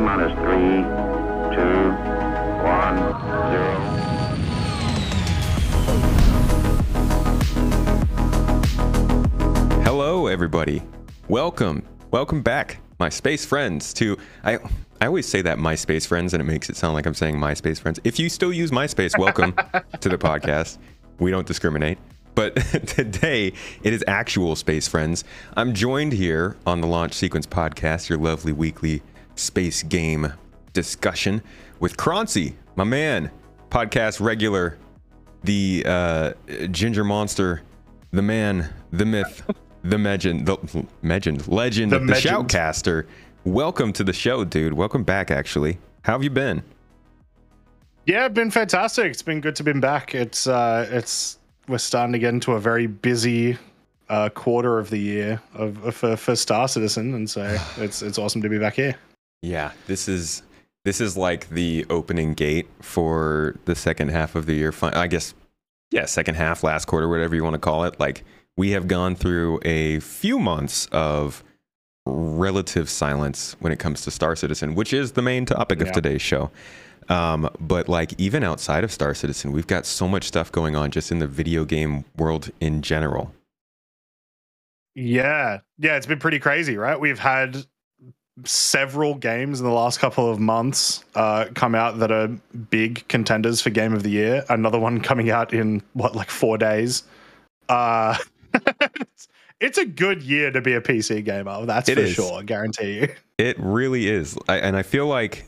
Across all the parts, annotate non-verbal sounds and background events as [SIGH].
minus three, two, one, zero. Hello, everybody. Welcome, welcome back, my space friends. To I, I always say that my space friends, and it makes it sound like I'm saying my space friends. If you still use MySpace, welcome [LAUGHS] to the podcast. We don't discriminate. But [LAUGHS] today it is actual space friends. I'm joined here on the Launch Sequence podcast, your lovely weekly space game discussion with Croncy, my man, podcast regular, the uh, ginger monster, the man, the myth, [LAUGHS] the legend, the legend, legend, The the, legend. shoutcaster. Welcome to the show, dude. Welcome back. Actually, how have you been? Yeah, been fantastic. It's been good to be back. It's uh it's we're starting to get into a very busy uh quarter of the year of, of for, for Star Citizen, and so [SIGHS] it's it's awesome to be back here. Yeah, this is this is like the opening gate for the second half of the year. I guess, yeah, second half, last quarter, whatever you want to call it. Like we have gone through a few months of relative silence when it comes to Star Citizen, which is the main topic of Yeah. today's show. Um, but like even outside of Star Citizen, we've got so much stuff going on just in the video game world in general. Yeah, yeah, it's been pretty crazy, right? We've had several games in the last couple of months uh, come out that are big contenders for Game of the Year. Another one coming out in what, like four days. Uh, [LAUGHS] it's, a good year to be a PC gamer. That's It for is. sure. I guarantee you. It really is. I, and I feel like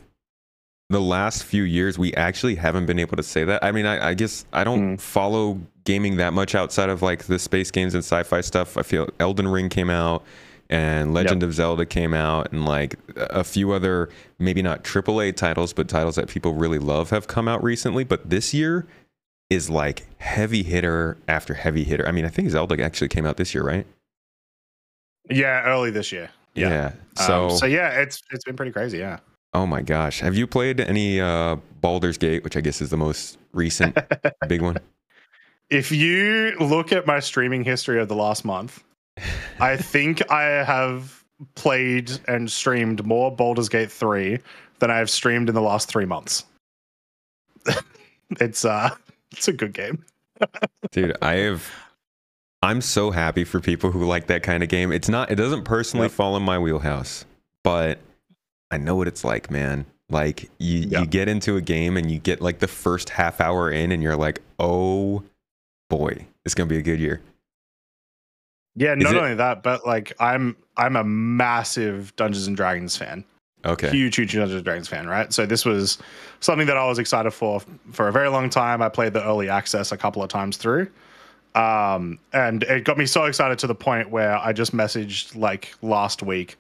the last few years, we actually haven't been able to say that. I mean, I, I guess I don't Mm. follow gaming that much outside of like the space games and sci fi stuff. I feel Elden Ring came out and Legend of Zelda came out, and like a few other, maybe not AAA titles, but titles that people really love have come out recently. But this year is like heavy hitter after heavy hitter. I mean, I think Zelda actually came out this year, right? Yeah, early this year. Yeah. So, Um, so yeah, it's it's been pretty crazy. Yeah. Oh my gosh. Have you played any uh Baldur's Gate, which I guess is the most recent [LAUGHS] big one? If you look at my streaming history of the last month, I think I have played and streamed more Baldur's Gate 3 than I have streamed in the last three months. [LAUGHS] it's uh it's a good game. [LAUGHS] Dude, I have I'm so happy for people who like that kind of game. It's not it doesn't personally Yep. fall in my wheelhouse, but I know what it's like, man. Like you you get into a game and you get like the first half hour in and you're like, "Oh boy, it's going to be a good year." Yeah, not it- only that, but like I'm I'm a massive Dungeons and Dragons fan. Okay. huge, huge Dungeons and Dragons fan, right? So this was something that I was excited for for a very long time. I played the early access a couple of times through, um, and it got me so excited to the point where I just messaged like last week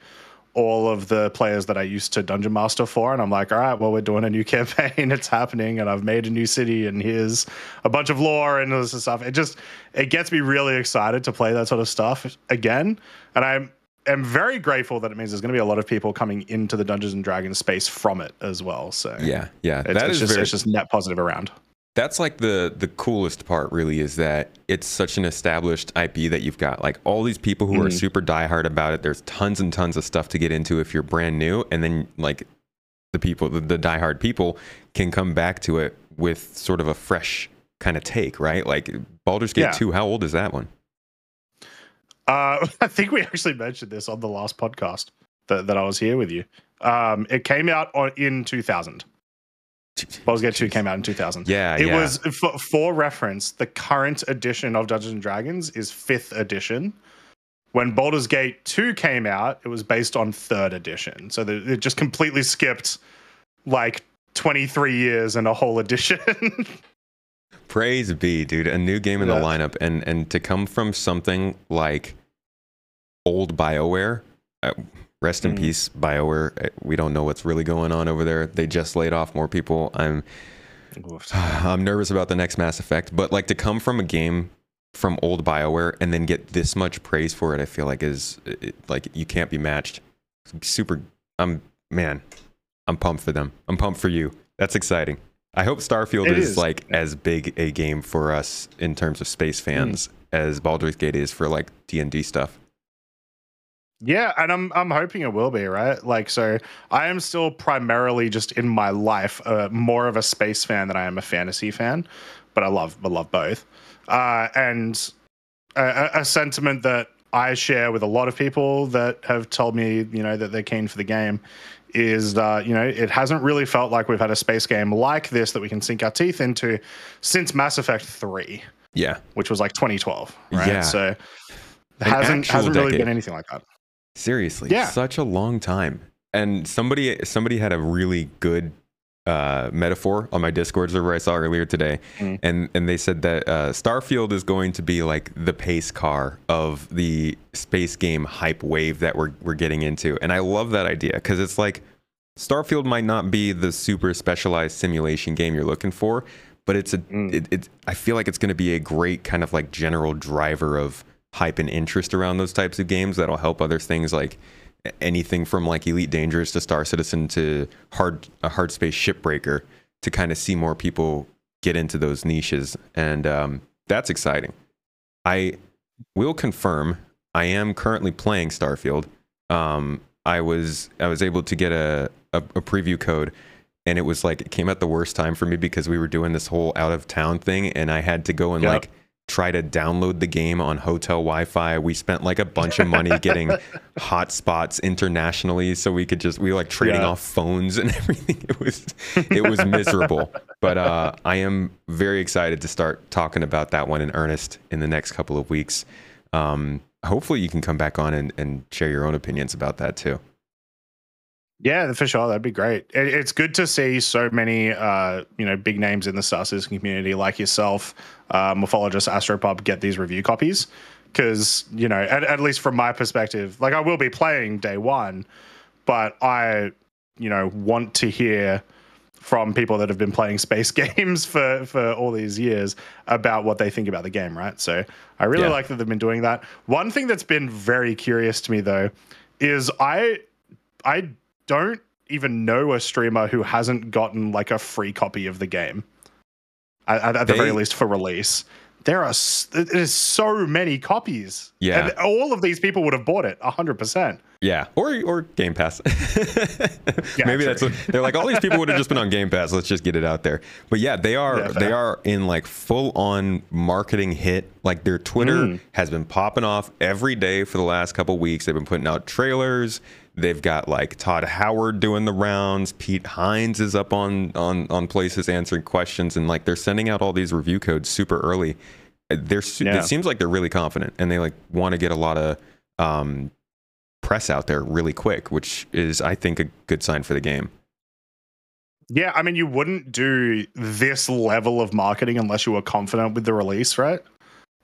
all of the players that I used to Dungeon Master for, and I'm like, all right, well, we're doing a new [LAUGHS] campaign, it's happening, and I've made a new city, and here's a bunch of lore and all this stuff. It just it gets me really excited to play that sort of stuff again, and I'm am very grateful that it means there's going to be a lot of people coming into the Dungeons and Dragons space from it as well. So Yeah, yeah. it's, that it's is just very it's just net positive around. That's like the the coolest part really is that it's such an established IP that you've got like all these people who are Mhm. super diehard about it. There's tons and tons of stuff to get into if you're brand new, and then like the people, the, the diehard people, can come back to it with sort of a fresh kind of take, right? Like Baldur's Gate Yeah. 2, how old is that one? Uh, [LAUGHS] I think we actually mentioned this on the last podcast that, that I was here with you. Um, it came out on, in 2000. Baldur's Gate 2 came out in 2000. Yeah, It yeah. was for, for reference, the current edition of Dungeons and Dragons is fifth edition. When Baldur's Gate 2 came out, it was based on third edition. So the, it just completely skipped like 23 years and a whole edition. [LAUGHS] Praise be, dude. A new game in the lineup, and and to come from something like old Bioware. Uh, rest in Mhm. peace, Bioware. Uh, We don't know what's really going on over there. They just laid off more people. I'm [SIGHS] I'm nervous about the next Mass Effect, but like to come from a game from old Bioware and then get this much praise for it, I feel like is it, like you can't be matched. Super. I'm man. I'm pumped for them. I'm pumped for you. That's exciting. I hope Starfield is, is. like as big a game for us in terms of space fans as Baldur's Gate is for like D and D stuff. Yeah, and I'm I'm hoping it will be right. Like, so I am still primarily just in my life uh, more of a space fan than I am a fantasy fan, but I love I love both. Uh, and a, a sentiment that I share with a lot of people that have told me, you know, that they're keen for the game is uh, you know it hasn't really felt like we've had a space game like this that we can sink our teeth into since Mass Effect Three. Yeah, which was like 2012, right? Yeah. So An hasn't hasn't really decade. been anything like that. Seriously, Yeah. such a long time. And somebody somebody had a really good uh, metaphor on my Discord server I saw earlier today, Mm. and and they said that uh, Starfield is going to be like the pace car of the space game hype wave that we're we're getting into, and I love that idea because it's like Starfield might not be the super specialized simulation game you're looking for, but it's a Mm. it, it I feel like it's going to be a great kind of like general driver of hype and interest around those types of games that'll help other things like anything from like Elite Dangerous to Star Citizen to hard a Hardspace Shipbreaker to kind of see more people get into those niches and um, that's exciting. I will confirm I am currently playing Starfield. Um, I was I was able to get a, a, a preview code and it was like it came at the worst time for me because we were doing this whole out of town thing and I had to go and Yep. like try to download the game on hotel Wi-Fi. We spent like a bunch of money getting [LAUGHS] hotspots internationally so we could just we were like trading Yeah. off phones and [LAUGHS] everything. It was it was miserable. But uh, I am very excited to start talking about that one in earnest in the next couple of weeks. Um, hopefully you can come back on and, and share your own opinions about that too. Yeah, for sure. That'd be great. It, it's good to see so many, uh, you know, big names in the Star Citizen community like yourself, uh, Morphologist, Astropub, get these review copies. Because, you know, at, at least from my perspective, like I will be playing day one, but I, you know, want to hear from people that have been playing [LAUGHS] space games for, for all these years about what they think about the game, right? So I really Yeah. like that they've been doing that. One thing that's been very curious to me though is I I don't even know a streamer who hasn't gotten like a free copy of the game at, at, the They- very least for release. There are there's so many copies. Yeah. and all of these people would have bought it hundred percent. Yeah, or or Game Pass. [LAUGHS] Yeah, Maybe true. that's what they're like. All these people would have just been on Game Pass. Let's just get it out there. But yeah, they are Yeah, they are in like full on marketing hit. Like their Twitter Mm. has been popping off every day for the last couple weeks. They've been putting out trailers. They've got like Todd Howard doing the rounds. Pete Hines is up on on on places answering questions, and like they're sending out all these review codes super early. They're Yeah. it seems like they're really confident, and they like want to get a lot of um, press out there really quick, which is I think a good sign for the game. Yeah, I mean, you wouldn't do this level of marketing unless you were confident with the release, right?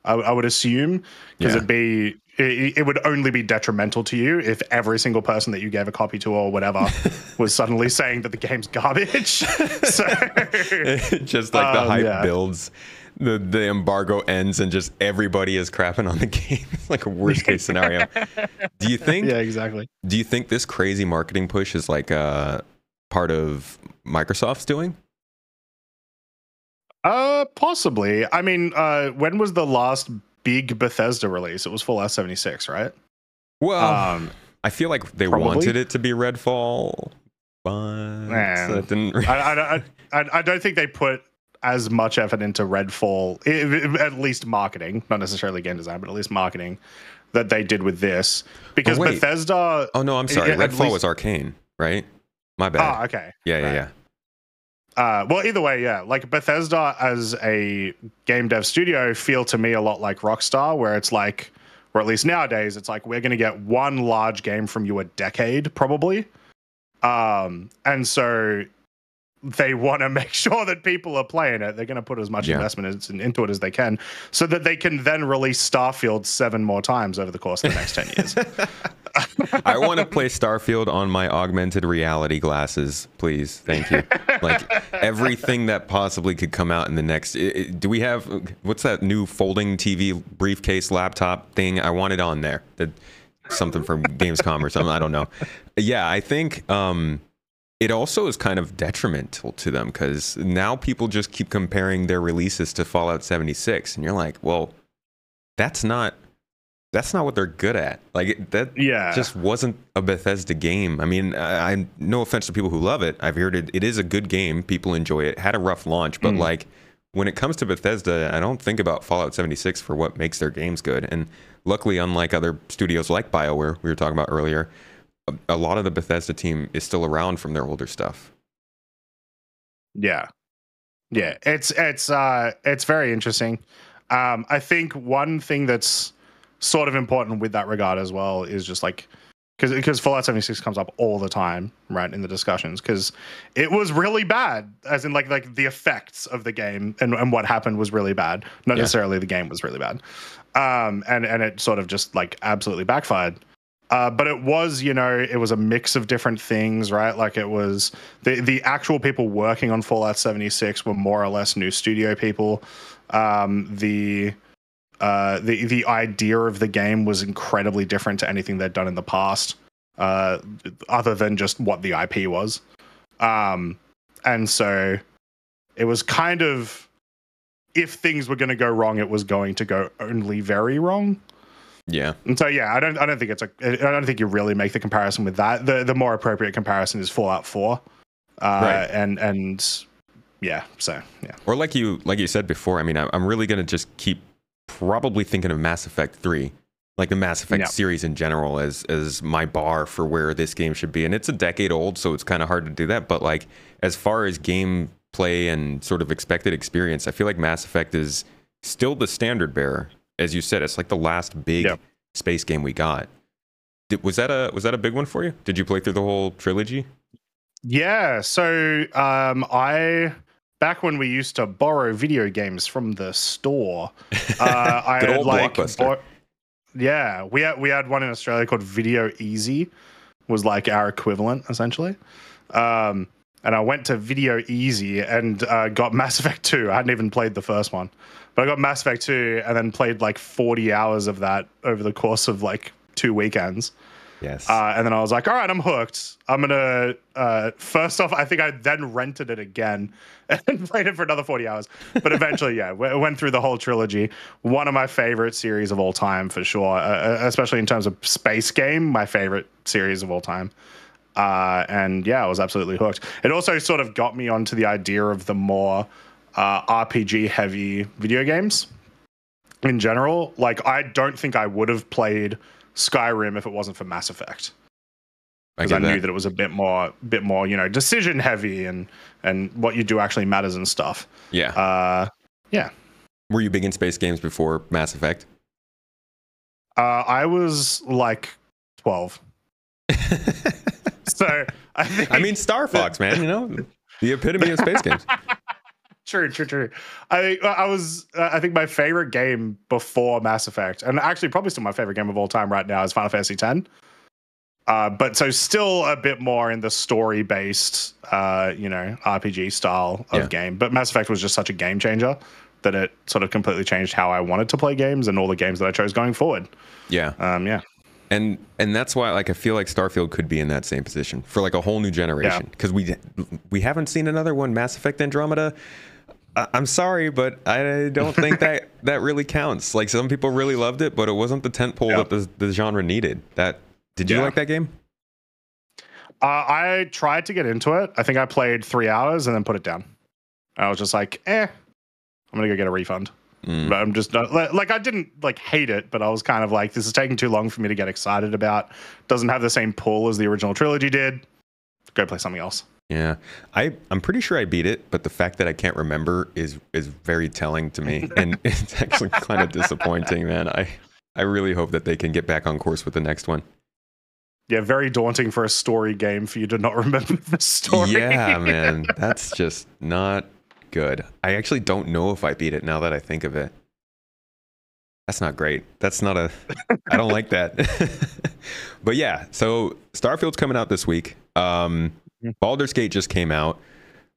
I, I would assume because Yeah. it'd be it, it would only be detrimental to you if every single person that you gave a copy to or whatever [LAUGHS] was suddenly saying that the game's garbage. [LAUGHS] so [LAUGHS] just like the Um, hype yeah. builds, the the embargo ends, and just everybody is crapping on the game. It's like a worst case scenario. Do you think? yeah, exactly. Do you think this crazy marketing push is like uh, part of Microsoft's doing? Uh, possibly. I mean, uh, when was the last big Bethesda release? It was Fallout 76, right? Well, Um, I feel like they probably. wanted it to be Redfall, but that didn't. I, I, I, I I don't think they put as much effort into Redfall, at least marketing, not necessarily game design, but at least marketing that they did with this. Because wait. Bethesda. oh no, I'm sorry. Redfall least- was Arcane, right? My bad. Ah, okay. yeah, yeah, right. yeah. Uh, well, either way, yeah. Like Bethesda as a game dev studio feel to me a lot like Rockstar, where it's like, or at least nowadays, it's like we're going to get one large game from you a decade, probably. Um, and so they want to make [LAUGHS] sure that people are playing it. They're going to put as much Yeah. investment into it as they can, so that they can then release Starfield seven more times over the course of the next ten years. [LAUGHS] [LAUGHS] I want to play Starfield on my augmented reality glasses, please. Thank you. Like everything that possibly could come out in the next. i- i- Do we have what's that new folding TV briefcase laptop thing? I want it on there. That something from Gamescom or something. I don't know. Yeah, I think um, it also is kind of detrimental to them because now people just keep comparing their releases to Fallout 76, and you're like, well, that's not that's not what they're good at. Like it- that Yeah. just wasn't a Bethesda game. I mean, I, I no offense to people who love it. I've heard it. It is a good game. People enjoy it. Had a rough launch, but Mm. like when it comes to Bethesda, I don't think about Fallout 76 for what makes their games good. And luckily, unlike other studios like BioWare we were talking about earlier, a, a lot of the Bethesda team is still around from their older stuff. Yeah. Yeah. It's it's uh it's very interesting. Um I think one thing that's sort of important with that regard as well is just like because because Fallout 76 comes up all the time, right, in the discussions, because it was really bad, as in like like the effects of the game and, and what happened was really bad. Not Yeah. necessarily the game was really bad. Um and and it sort of just like absolutely backfired. Uh, but it was, you know, it was a mix of different things, right? Like it was the the actual people working on Fallout 76 were more or less new studio people. Um, the uh, the the idea of the game was incredibly different to anything they'd done in the past, uh, other than just what the IP was. Um, and so it was kind of if things were going to go wrong, it was going to go only very wrong. Yeah. And so yeah, I don't I don't think it's a I don't think you really make the comparison with that. The the more appropriate comparison is Fallout 4. Uh Right. and and yeah, so yeah. Or like you like you said before, I mean, I- I'm really gonna just keep probably thinking of Mass Effect Three, like the Mass Effect Yeah. series in general, as as my bar for where this game should be. And it's a decade old, so it's kind of hard to do that. But like as far as gameplay and sort of expected experience, I feel like Mass Effect is still the standard bearer. As you said, it's like the last big Yeah. space game we got. Did, was that a was that a big one for you? Did you play through the whole trilogy? Yeah, so um I back when we used to borrow video games from the store, [LAUGHS] uh I had old like Blockbuster. bought- yeah, we had we had one in Australia called Video Ezy was like our equivalent essentially. Um and I went to Video Ezy and uh, got Mass Effect 2. I hadn't even played the first one. But I got Mass Effect 2 and then played like 40 hours of that over the course of like two weekends. Yes. Uh, and then I was like, all right, I'm hooked. I'm gonna uh, first off, I think I then rented it again [LAUGHS] and played it for another 40 hours. But eventually, [LAUGHS] yeah, we went through the whole trilogy. One of my favorite series of all time for sure, uh, especially in terms of space game. My favorite series of all time. Uh, and yeah, I was absolutely hooked. It also sort of got me onto the idea of the more uh, RPG heavy video games in general. Like, I don't think I would have played Skyrim if it wasn't for Mass Effect because I, get knew that it was a bit more, bit more, you know, decision heavy and and what you do actually matters and stuff. yeah. Uh, yeah. Were you big in space games before Mass Effect? uh, I was like twelve, [LAUGHS] [LAUGHS] so I think I mean, Star Fox, man. You know, the epitome of space games. [LAUGHS] True, true, true. I I was uh, I think my favorite game before Mass Effect, and actually probably still my favorite game of all time right now is Final Fantasy X. Uh, but so still a bit more in the story based, uh, you know, RPG style of Yeah. game. But Mass Effect was just such a game changer that it sort of completely changed how I wanted to play games and all the games that I chose going forward. Yeah, Um, yeah, and and that's why like I feel like Starfield could be in that same position for like a whole new generation because we we haven't seen another one, Mass Effect Andromeda. I- I'm sorry, but I don't think that [LAUGHS] that really counts. Like some people really loved it, but it wasn't the tentpole Yeah. that the, the genre needed. That did you Yeah. like that game? uh, I tried to get into it. I think I played three hours and then put it down. I was just like, eh, I'm gonna go get a refund. Mm. but I'm just not like, like I didn't like hate it, but I was kind of like this is taking too long for me to get excited about. Doesn't have the same pull as the original trilogy did. Go play something else. Yeah, I I'm pretty sure I beat it, but the fact that I can't remember is is very telling to me, [LAUGHS] and it's actually kind of disappointing, man. I I really hope that they can get back on course with the next one. Yeah, very daunting for a story game for you to not [LAUGHS] remember the story. Yeah, man, [LAUGHS] that's just not good. I actually don't know if I beat it now that I think of it. That's not great. That's not a. I don't like that. [LAUGHS] but yeah, so Starfield's coming out this week. Um, Mhm. Baldur's Gate just came out.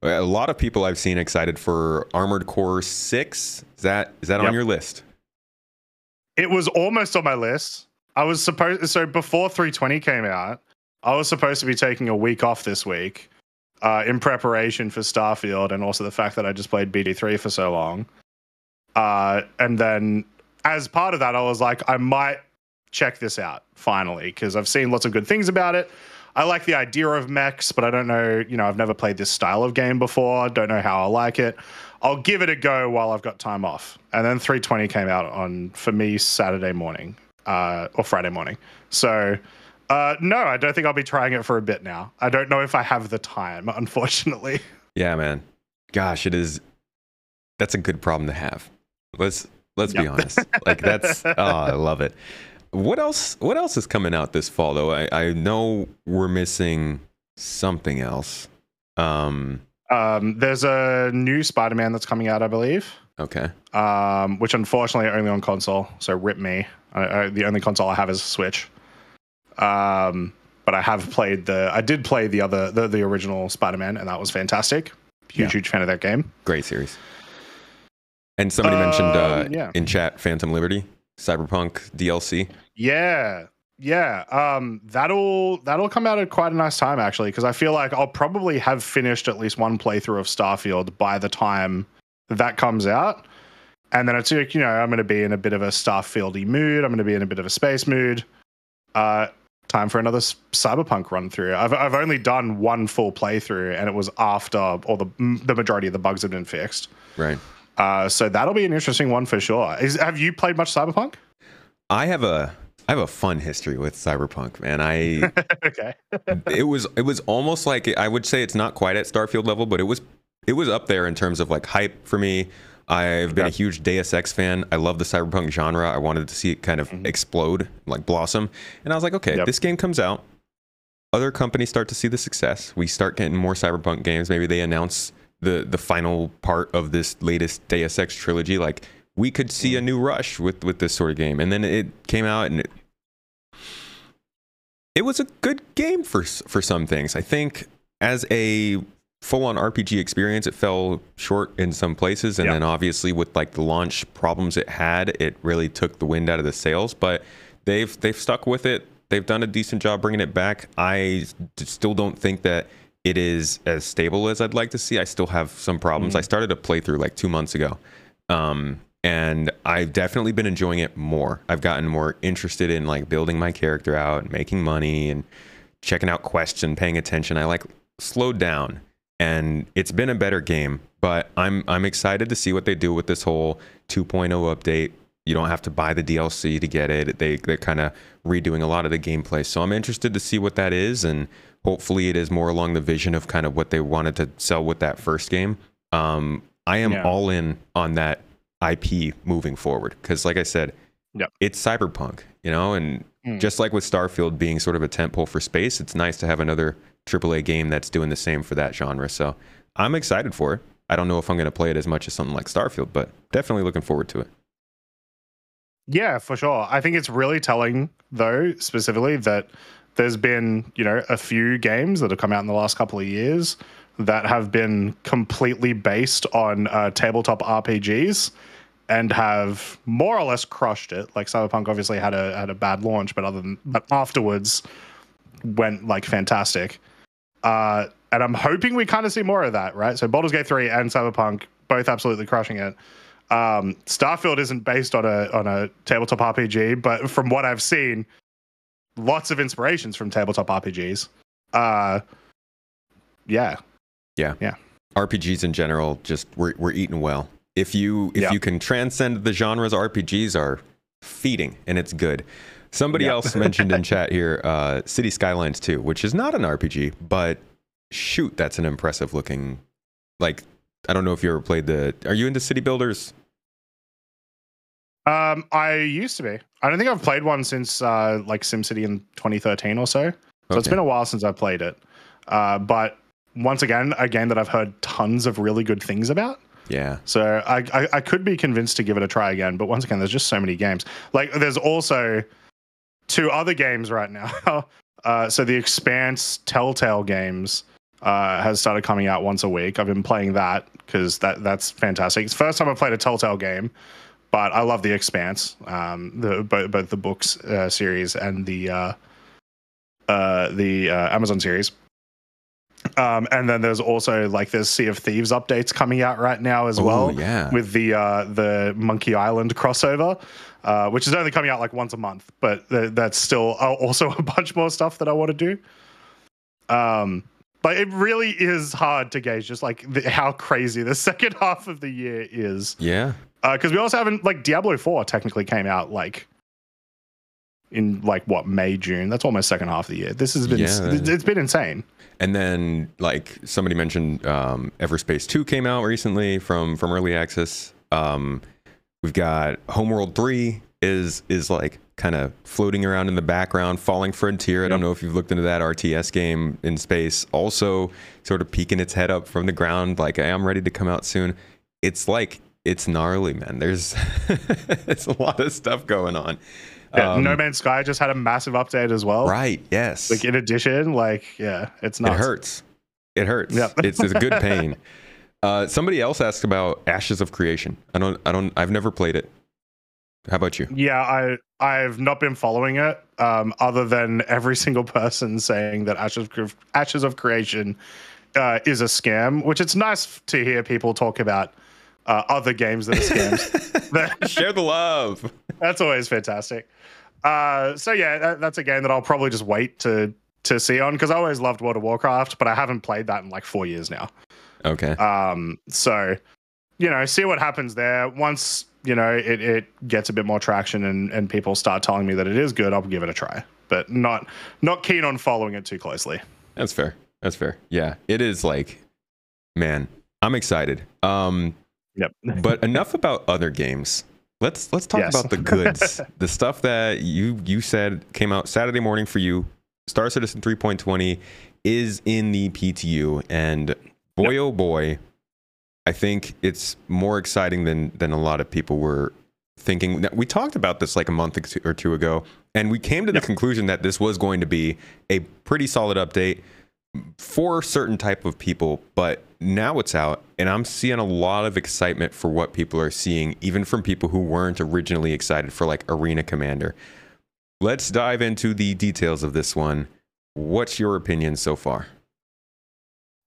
A lot of people I've seen excited for Armored Core Six. Is that is that on your list? It was almost on my list. I was supposed so before 320 came out, I was supposed to be taking a week off this week uh, in preparation for Starfield, and also the fact that I just played BD3 for so long. Uh, and then as part of that, I was like, I might check this out finally because I've seen lots of good things about it. I like the idea of mechs, but I don't know, you know, I've never played this style of game before. Don't know how I like it. I'll give it a go while I've got time off. And then 320 came out on for me Saturday morning uh, or Friday morning. So uh, no, I don't think I'll be trying it for a bit now. I don't know if I have the time, [LAUGHS] unfortunately. Yeah, man. Gosh, it is. That's a good problem to have. Let's let's be honest. Like that's. [LAUGHS] Oh, I love it. What else? What else is coming out this fall though? I I know we're missing something else. Um. Um, there's a new Spider-Man that's coming out, I believe. Okay. Um, which unfortunately only on console. So rip me. I, I, the only console I have is Switch. Um, but I have played the. I did play the other, the, the original Spider-Man, and that was fantastic. Huge, Yeah. huge fan of that game. Great series. And somebody mentioned uh, Um, yeah. in chat Phantom Liberty, Cyberpunk DLC. Yeah, yeah. Um, that'll that'll come out at quite a nice time actually, because I feel like I'll probably have finished at least one playthrough of Starfield by the time that comes out, and then it's like you know I'm going to be in a bit of a Starfieldy mood. I'm going to be in a bit of a space mood. Uh, time for another Cyberpunk run through. I've I've only done one full playthrough, and it was after all the the majority of the bugs had been fixed. Right. Uh, so that'll be an interesting one for sure. Is, have you played much Cyberpunk? I have a I have a fun history with Cyberpunk, man. I [LAUGHS] okay. [LAUGHS] it was it was almost like I would say it's not quite at Starfield level, but it was it was up there in terms of like hype for me. I've been a huge Deus Ex fan. I love the cyberpunk genre. I wanted to see it kind of mm-hmm. explode, like blossom. And I was like, okay, Yep. this game comes out. Other companies start to see the success. We start getting more cyberpunk games. Maybe they announce the the final part of this latest Deus Ex trilogy. Like we could see a mm. new rush with with this sort of game. And then it came out and it, it was a good game for for some things. I think as a full-on RPG experience, it fell short in some places, and Yeah. then obviously with like the launch problems it had, it really took the wind out of the sails. But they've they've stuck with it. They've done a decent job bringing it back. I still don't think that it is as stable as I'd like to see. I still have some problems. I started a playthrough like two months ago. Um, and I've definitely been enjoying it more. I've gotten more interested in like building my character out, and making money, and checking out quests and paying attention. I like slowed down, and it's been a better game. But I'm I'm excited to see what they do with this whole 2.0 update. You don't have to buy the DLC to get it. They they're kind of redoing a lot of the gameplay. So I'm interested to see what that is, and hopefully it is more along the vision of kind of what they wanted to sell with that first game. Um, I am Yeah. all in on that IP moving forward because, like I said, Yep. it's cyberpunk, you know, and Mm. just like with Starfield being sort of a tentpole for space, it's nice to have another AAA game that's doing the same for that genre. So I'm excited for it. I don't know if I'm going to play it as much as something like Starfield, but definitely looking forward to it. Yeah, for sure. I think it's really telling, though, specifically that there's been, you know, a few games that have come out in the last couple of years that have been completely based on uh, tabletop RPGs and have more or less crushed it. Like Cyberpunk obviously had a had a bad launch, but other than but afterwards went like fantastic. Uh, and I'm hoping we kind of see more of that, right? So Baldur's Gate 3 and Cyberpunk both absolutely crushing it. Um, Starfield isn't based on a on a tabletop RPG, but from what I've seen, lots of inspirations from tabletop RPGs. Uh, yeah, yeah, yeah. RPGs in general, just we're, we're eating well. If you if Yeah. you can transcend the genres, RPGs are feeding and it's good. Somebody Yeah. else mentioned in [LAUGHS] chat here, uh, City Skylines 2, which is not an RPG, but shoot, that's an impressive looking. Like, I don't know if you ever played the. Are you into city builders? um, I used to be. I don't think I've played one since uh, like SimCity in 2013 or so. So it's been a while since I played it. Uh, but once again, a game that I've heard tons of really good things about. Yeah. So I, I I could be convinced to give it a try again, but once again, there's just so many games. Like there's also two other games right now. [LAUGHS] uh, so the Expanse Telltale games uh, has started coming out once a week. I've been playing that because that that's fantastic. It's the first time I've played a Telltale game, but I love the Expanse, um, the both, both the books uh, series and the uh, uh, the uh, Amazon series. Um, and then there's also like there's Sea of Thieves updates coming out right now as Oh, well. yeah. With the uh, the Monkey Island crossover, uh, which is only coming out like once a month, but th- that's still uh, also [LAUGHS] a bunch more stuff that I want to do. Um, but it really is hard to gauge just like the, how crazy the [LAUGHS] second half of the year is. Yeah. Because we also haven't like Diablo Four technically came out like in like what May June. That's almost second half of the year. This has been Yeah. it's been insane. And then, like somebody mentioned, um, Everspace Two came out recently from from early access. Um, we've got Homeworld Three is is like kind of floating around in the background. Falling Frontier. I don't know if you've looked into that RTS game in space. Also, sort of peeking its head up from the ground, like hey, I'm ready to come out soon. It's like it's gnarly, man. There's [LAUGHS] it's a lot of stuff going on. Yeah, Um, no Man's Sky just had a massive update as well. Right. Yes. Like in addition, like yeah, it's not. It hurts. It hurts. Yep. it's, it's a good [LAUGHS] pain. Uh, somebody else asked about Ashes of Creation. I don't. I don't. I've never played it. How about you? Yeah, I I've not been following it, um, other than every [LAUGHS] single person saying that Ashes of, Ashes of Creation uh, is a scam. Which it's nice to hear people talk about uh, other games that are scams. [LAUGHS] [LAUGHS] Share the love. that's always fantastic. Uh, so yeah, that, that's a game that I'll probably just wait to to see on because I always loved World of Warcraft, but I haven't played that in like four years now. Okay. Um, so you know, see what happens there. Once you know it, it gets a bit more traction and and people start telling me that it is good, I'll give it a try. But not not keen on following it too closely. That's fair. That's fair. Yeah. It is like, man, I'm excited. Um, Yep. [LAUGHS] but enough about other games. Let's let's talk Yes. about the goods. [LAUGHS] the stuff that you you said came out Saturday morning for you. Star Citizen 3.20 is in the PTU and boy oh boy, I think it's more exciting than than a lot of people were thinking. Now, We talked about this like a month or two- or two ago and we came to the conclusion that this was going to be a pretty solid update for certain type of people but now it's out and i'm seeing a lot of excitement for what people are seeing even from people who weren't originally excited for like arena commander. Let's dive into the details of this one. What's your opinion so far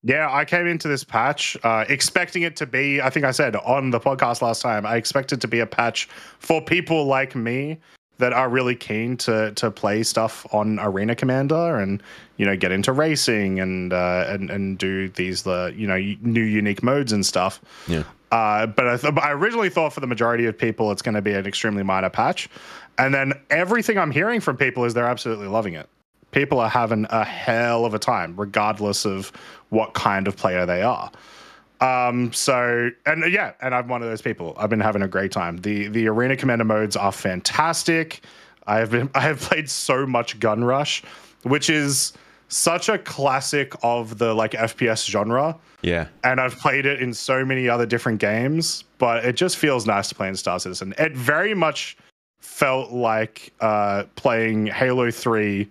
Yeah, I came into this patch uh, expecting it to be, I think I said on the podcast last time, I expected it to be a patch for people like me that are really keen to to play stuff on Arena Commander and you know get into racing and uh, and and do these the you know new unique modes and stuff. yeah Uh, but I, th- I originally thought for the majority of people it's going to be an extremely minor patch, and then everything I'm hearing from people is they're absolutely loving it. People are having a hell of a time, regardless of what kind of player they are. Um, so and yeah, and I'm one of those people. I've been having a great time. The the arena commander modes are fantastic. I have been [LAUGHS] I have played so much Gun Rush, which is such a classic of the like FPS genre yeah and I've played it in so many other different games, but it just feels nice to play in Star Citizen. It very much felt like uh, playing Halo 3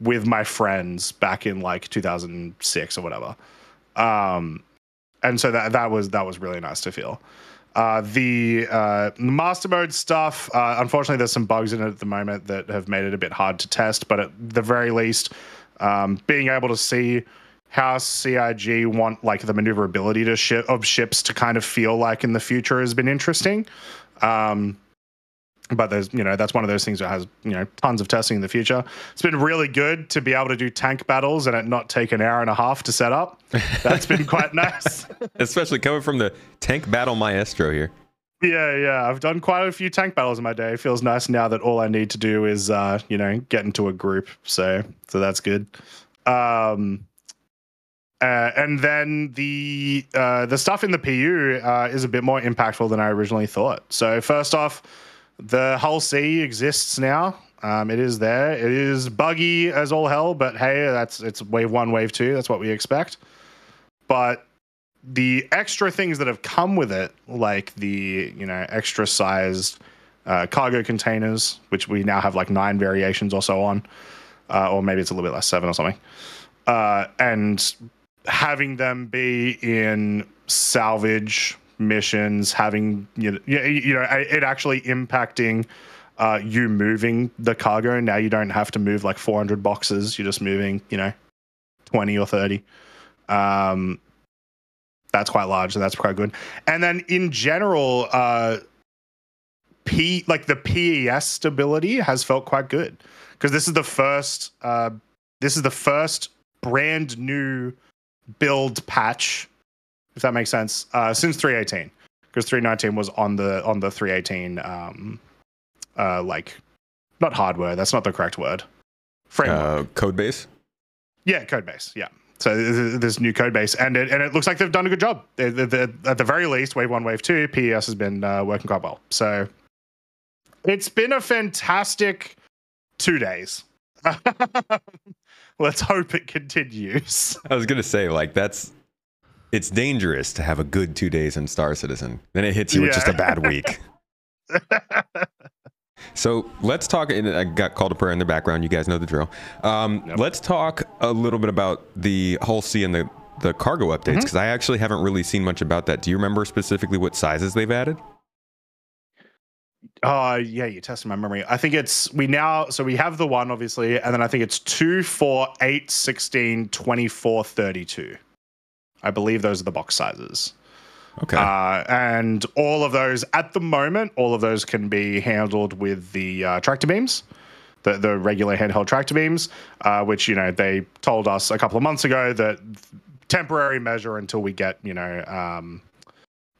with my friends back in like 2006 or whatever. Um, and so that that was that was really nice to feel. Uh, the uh, master mode stuff, uh, unfortunately, there's some bugs in it at the moment that have made it a bit hard to test. But at the very least, um, being able to see how CIG want like the maneuverability to ship of ships to kind of feel like in the future has been interesting. Um, but there's you know that's one of those things that has you know tons of testing in the future. It's been really good to be able to do tank battles and it not take an hour and a half to set up. That's been quite [LAUGHS] nice. especially coming from the tank battle maestro here Yeah, yeah. I've done quite a few tank battles in my day. It feels nice now that all I need to do is uh, you know, get into a group. So so that's good. Um uh, and then the uh, the stuff in the PU uh, is a bit more impactful than I originally thought. So first off, the Hull C exists now. Um, it is there. It is buggy as all hell, but hey, that's it's wave one, wave two. That's what we expect. But the extra things that have come with it, like the you know extra sized uh, cargo containers, which we now have like nine variations or so on, uh, or maybe it's a little bit less, seven or something, uh, and having them be in salvage missions, having you know, you know it actually impacting uh, you moving the cargo. Now you don't have to move like 400 boxes. You're just moving, you know, 20 or 30 Um, that's quite large, so that's quite good. And then in general, uh, P like the PES stability has felt quite good because this is the first uh, this is the first brand new build patch, if that makes sense, uh, since 318 because 319 was on the on the 318 um, uh, like not hardware. That's not the correct word. Framework. Uh, code base. Yeah, code base. Yeah. So th- th- this new code base, and it and it looks like they've done a good job. They- they- they- at the very least, wave one, wave two, PES has been uh, working quite well. So it's been a fantastic two days. [LAUGHS] Let's hope it continues. I was gonna say like that's it's dangerous to have a good two days in Star Citizen. Then it hits you with just a bad week. So let's talk. And I got called to prayer in the background. You guys know the drill. Um, Yep. Let's talk a little bit about the Hull C and the the cargo updates Mm-hmm. because I actually haven't really seen much about that. Do you remember specifically what sizes they've added? Oh yeah, you tested my memory. I think it's we now so we have the one obviously, and then I think it's 2, 4, 8, 16, 24, 32. I believe those are the box sizes. Okay. Uh, and all of those at the moment, all of those can be handled with the uh, tractor beams, the the regular handheld tractor beams, uh, which you know they told us a couple of months ago that temporary measure until we get you know um,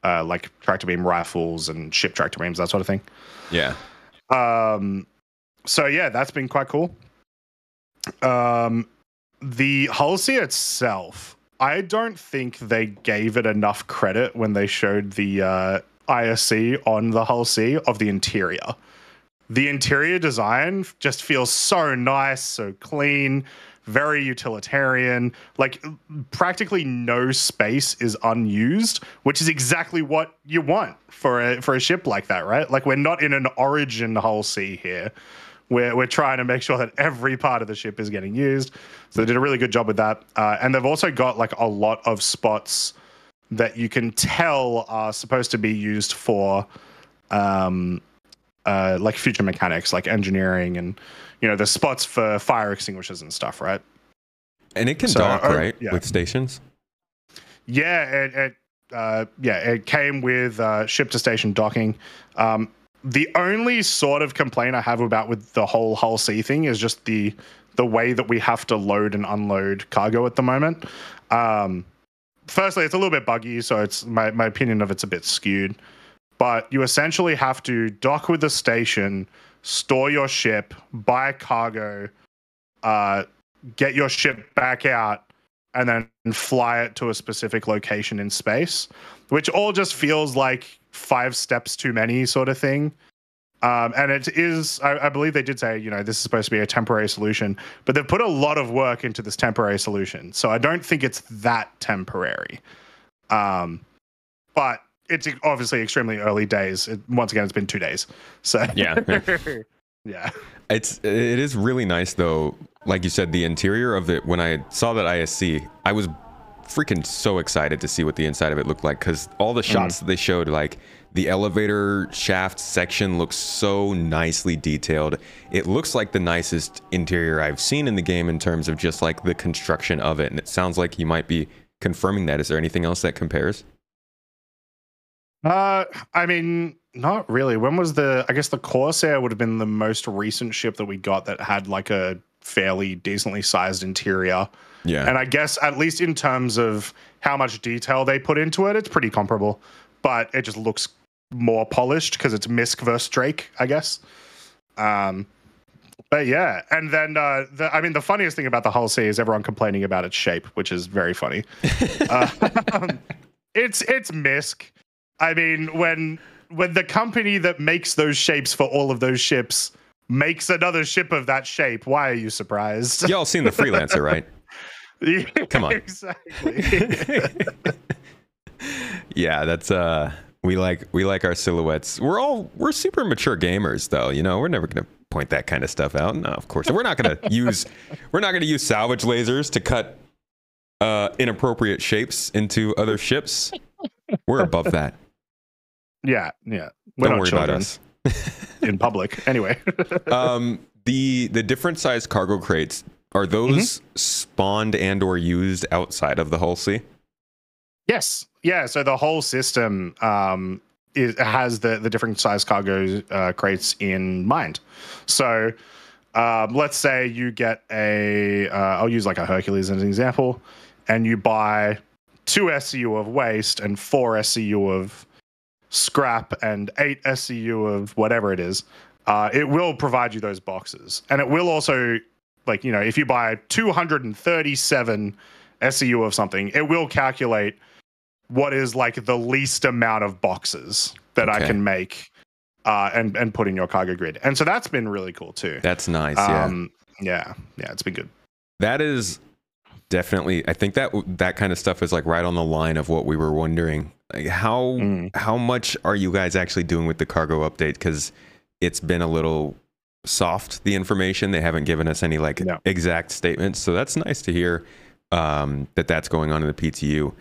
uh, like tractor beam rifles and ship tractor beams that sort of thing. yeah. Um, so yeah, that's been quite cool. Um, the Hull itself, I don't think they gave it enough credit when they showed the uh, ISC on the Hull C of the interior. The interior design just feels so nice, so clean, very utilitarian. Like practically no space is unused, which is exactly what you want for a for a ship like that, right? Like we're not in an origin Hull C here. We're, we're trying to make sure that every part of the ship is getting used. So they did a really good job with that. Uh, and they've also got like a lot of spots that you can tell are supposed to be used for um, uh, like future mechanics, like engineering and, you know, the spots for fire extinguishers and stuff, right? And it can So, dock uh, right yeah. with stations. Yeah, it, it uh, yeah, it came with uh, ship to station docking. Um, the only sort of complaint I have about with the whole Hull C thing is just the the way that we have to load and unload cargo at the moment. Um, firstly, it's a little bit buggy, so it's my, my opinion of it's a bit skewed. But you essentially have to dock with the station, store your ship, buy cargo, uh, get your ship back out, and then fly it to a specific location in space, which all just feels like five steps too many sort of thing. Um, and it is, I, I believe they did say, you know, this is supposed to be a temporary solution, but they've put a lot of work into this temporary solution. So I don't think it's that temporary. Um, but it's obviously extremely early days. It, once again, it's been two days. So [LAUGHS] Yeah. [LAUGHS] [LAUGHS] yeah. It's it is really nice though. Like you said, the interior of it. When I saw that ISC, I was freaking so excited to see what the inside of it looked like because all the shots that they showed, like the elevator shaft section, looks so nicely detailed. It looks like the nicest interior I've seen in the game in terms of just like the construction of it. And it sounds like you might be confirming that. Is there anything else that compares? Uh, I mean, not really. When was the? I guess the Corsair would have been the most recent ship that we got that had like a fairly decently sized interior. Yeah. And I guess at least in terms of how much detail they put into it, it's pretty comparable. But it just looks more polished because it's MISC versus Drake, I guess. Um, but yeah, and then uh, the, I mean, the funniest thing about the Hull C is everyone complaining about its shape, which is very funny. uh, [LAUGHS] it's it's MISC. I mean, when when the company that makes those shapes for all of those ships makes another ship of that shape, why are you surprised? Y'all seen the freelancer, right? [LAUGHS] Yeah, [LAUGHS] Come on. exactly. [LAUGHS] yeah, that's uh we like we like our silhouettes. We're all we're super mature gamers though, you know. We're never going to point that kind of stuff out. No, of course. We're not going [LAUGHS] to use we're not going to use salvage lasers to cut uh inappropriate shapes into other ships. We're above that. yeah, yeah. We're Don't worry children about us. in public, anyway. um the the different size cargo crates Are those spawned and or used outside of the Hull C? Yes. Yeah. So the whole system um, is, has the, the different size cargo uh, crates in mind. So um, let's say you get a, uh, I'll use like a Hercules as an example, and you buy two SCU of waste and four SCU of scrap and eight SCU of whatever it is. Uh, it will provide you those boxes. And it will also, like, you know, if you buy 237 SCU of something, it will calculate what is like the least amount of boxes that I can make uh, and and put in your cargo grid. And so that's been really cool too. That's nice. Yeah. Um, yeah, yeah, it's been good. That is definitely. I think that that kind of stuff is like right on the line of what we were wondering. Like how Mm. how much are you guys actually doing with the cargo update? Because it's been a little soft. The information they haven't given us any like No. exact statements. So that's nice to hear um, that that's going on in the PTU.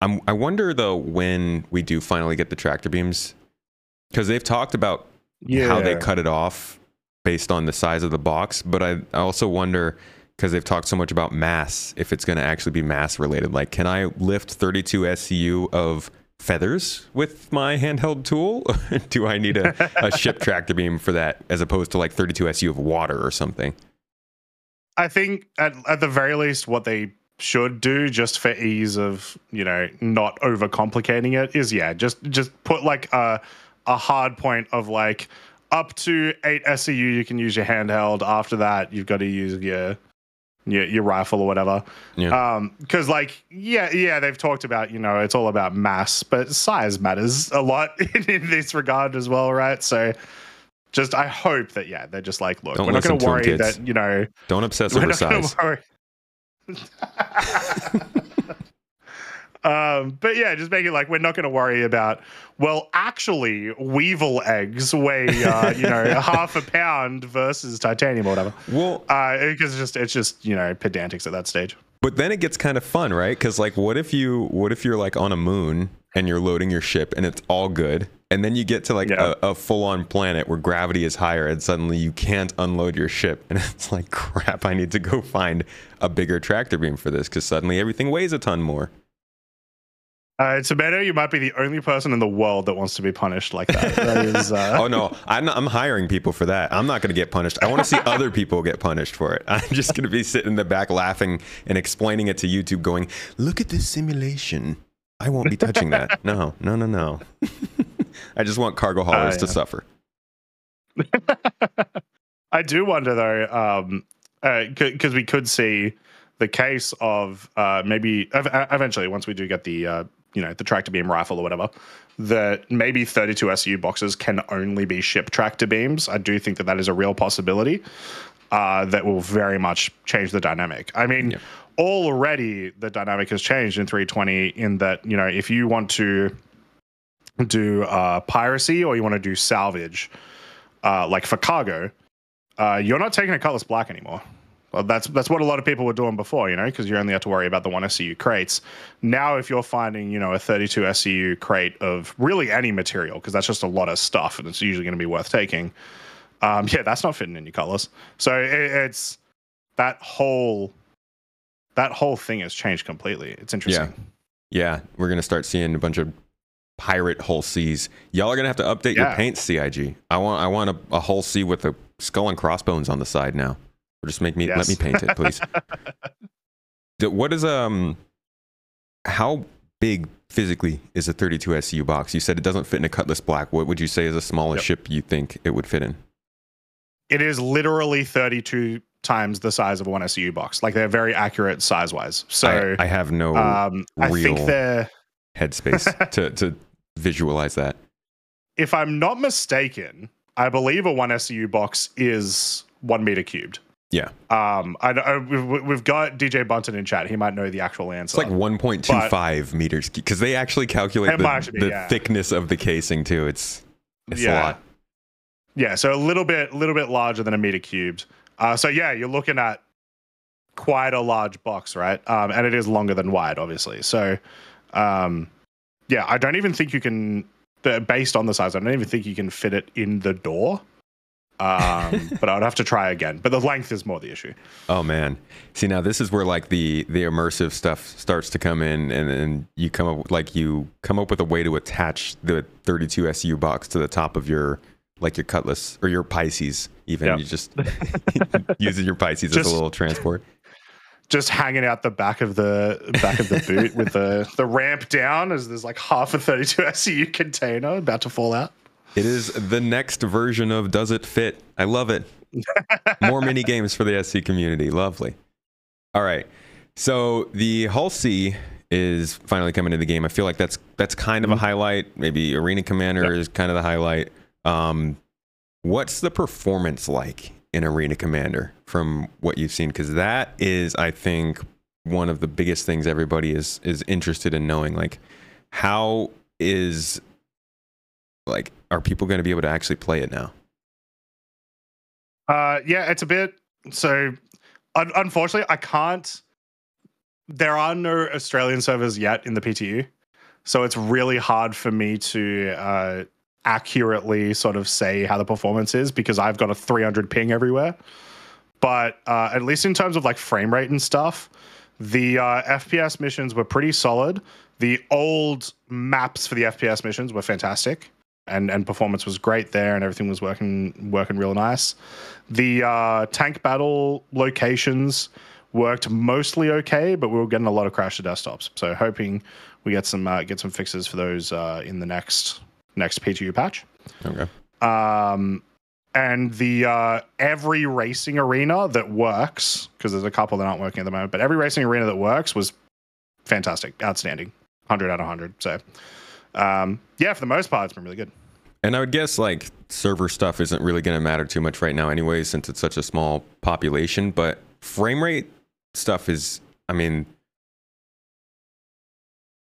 I'm, I wonder though when we do finally get the tractor beams, because they've talked about how they cut it off based on the size of the box. But I, I also wonder because they've talked so much about mass, if it's going to actually be mass related. Like, can I lift 32 SCU of feathers with my handheld tool? [LAUGHS] Do I need a, a [LAUGHS] ship tractor beam for that as opposed to like 32 SU of water or something? I think at, at the very least, what they should do, just for ease of you know not overcomplicating it, is yeah, just just put like a a hard point of like up to eight SCU you can use your handheld. After that, you've got to use your your, your rifle or whatever. Yeah. Um, because like yeah, yeah, they've talked about you know it's all about mass, but size matters a lot [LAUGHS] in, in this regard as well, right? So. Just, I hope that yeah, they're just like, look, Don't we're not going to worry that you know Don't obsess over size. [LAUGHS] um, but yeah, just make it like we're not going to worry about. Well, actually, weevil eggs weigh uh, you know [LAUGHS] half a pound versus titanium or whatever. Well, Because it's just it's just you know pedantics at that stage. But then it gets kind of fun, right? Because like, what if you, what if you're like on a moon and you're loading your ship and it's all good, and then you get to like Yeah. a, a full-on planet where gravity is higher, and suddenly you can't unload your ship, and [LAUGHS] it's like, crap, I need to go find a bigger tractor beam for this because suddenly everything weighs a ton more. Uh, Tomato, you might be the only person in the world that wants to be punished like that. [LAUGHS] That is. Uh, Oh no, I'm not, I'm hiring people for that. I'm not going to get punished. I want to see other people get punished for it. [LAUGHS] I'm just going to be sitting in the back laughing and explaining it to YouTube, going, "Look at this simulation. I won't be touching that. [LAUGHS] No, no, no, no. I just want cargo haulers to yeah. suffer." I do wonder though, um, because we could see the case of uh, maybe ev- eventually once we do get the uh, you know the tractor beam rifle or whatever, that maybe 32 SU boxes can only be ship tractor beams. I do think that that is a real possibility. Uh, that will very much change the dynamic. I mean, Yep. already the dynamic has changed in 320 in that you know if you want to do uh, piracy or you want to do salvage, uh, like for cargo, uh, you're not taking a Cutlass Black anymore. Well, that's that's what a lot of people were doing before, you know, because you only have to worry about the one SCU crates. Now, if you're finding, you know, a 32 SCU crate of really any material, because that's just a lot of stuff, and it's usually going to be worth taking. Um, yeah, that's not fitting in your Cutlass. So it, it's that whole that whole thing has changed completely. It's interesting. Yeah, yeah. we're gonna start seeing a bunch of pirate hull C's. Y'all are gonna have to update your Yeah. paint, CIG. I want I want a, a hull C with a skull and crossbones on the side now. Or just make me let me paint it, please. [LAUGHS] What is um how big physically is a 32 SCU box? You said it doesn't fit in a Cutlass Black. What would you say is the smallest Yep. ship you think it would fit in? It is literally 32 times the size of a one SCU box. Like they're very accurate size wise. So I, I have no um, I think they're headspace [LAUGHS] to to visualize that. if I'm not mistaken, I believe a one SCU box is one meter cubed. Yeah. Um, I, I we've, we've got DJ Bunton in chat. He might know the actual answer. It's like 1.25 meters because they actually calculate the, be, the yeah. thickness of the casing too. It's it's a Yeah. lot. yeah, so a little bit, a little bit larger than a meter cubed. Uh, so yeah, you're looking at quite a large box, right? Um, and it is longer than wide, obviously. So, um, yeah, I don't even think you can, based on the size, I don't even think you can fit it in the door. Um, [LAUGHS] but I would have to try again. But the length is more the issue. Oh man. See now this is where like the the immersive stuff starts to come in and then you come up like you come up with a way to attach the 32 SU box to the top of your like your cutlass or your Pisces even Yep. you just [LAUGHS] using your Pisces as a little transport. Just hanging out the back of the back of the boot with the the ramp down as there's like half a 32 SU container about to fall out. It is the next version of Does It Fit? I love it. More mini [LAUGHS] games for the SC community. Lovely. All right. So the C is finally coming to the game. I feel like that's that's kind of a highlight. Maybe Arena Commander is kind of the highlight. Um, what's the performance like in Arena Commander from what you've seen? Because that is, I think, one of the biggest things everybody is is interested in knowing. Like, how is like are people going to be able to actually play it now? Uh, yeah, it's a bit so. Un- unfortunately, I can't. There are no Australian servers yet in the PTU, so it's really hard for me to uh, accurately sort of say how the performance is because I've got a 300 ping everywhere. But uh, at least in terms of like frame rate and stuff, the uh, FPS missions were pretty solid. The old maps for the FPS missions were fantastic, and and performance was great there, and everything was working working real nice. The uh, tank battle locations worked mostly okay, but we were getting a lot of crash to desktops. So hoping we get some uh, get some fixes for those uh, in the next next PTU patch. Okay. Um, and the uh, every racing arena that works because there's a couple that aren't working at the moment, but every racing arena that works was fantastic, outstanding, hundred out of hundred. So um, yeah, for the most part, it's been really good. And I would guess like server stuff isn't really going to matter too much right now, anyway, since it's such a small population. But frame rate stuff is, I mean,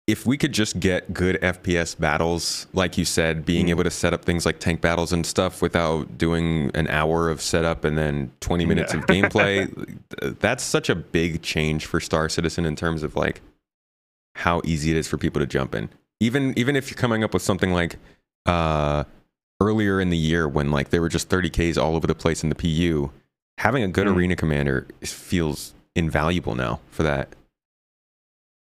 if we could just get good FPS battles, like you said, being able to set up things like tank battles and stuff without doing an hour of setup and then 20 minutes Yeah. of gameplay, [LAUGHS] that's such a big change for Star Citizen in terms of like how easy it is for people to jump in. Even even if you're coming up with something like uh, earlier in the year when like there were just 30ks all over the place in the PU, having a good Mm. arena commander is- feels invaluable now for that.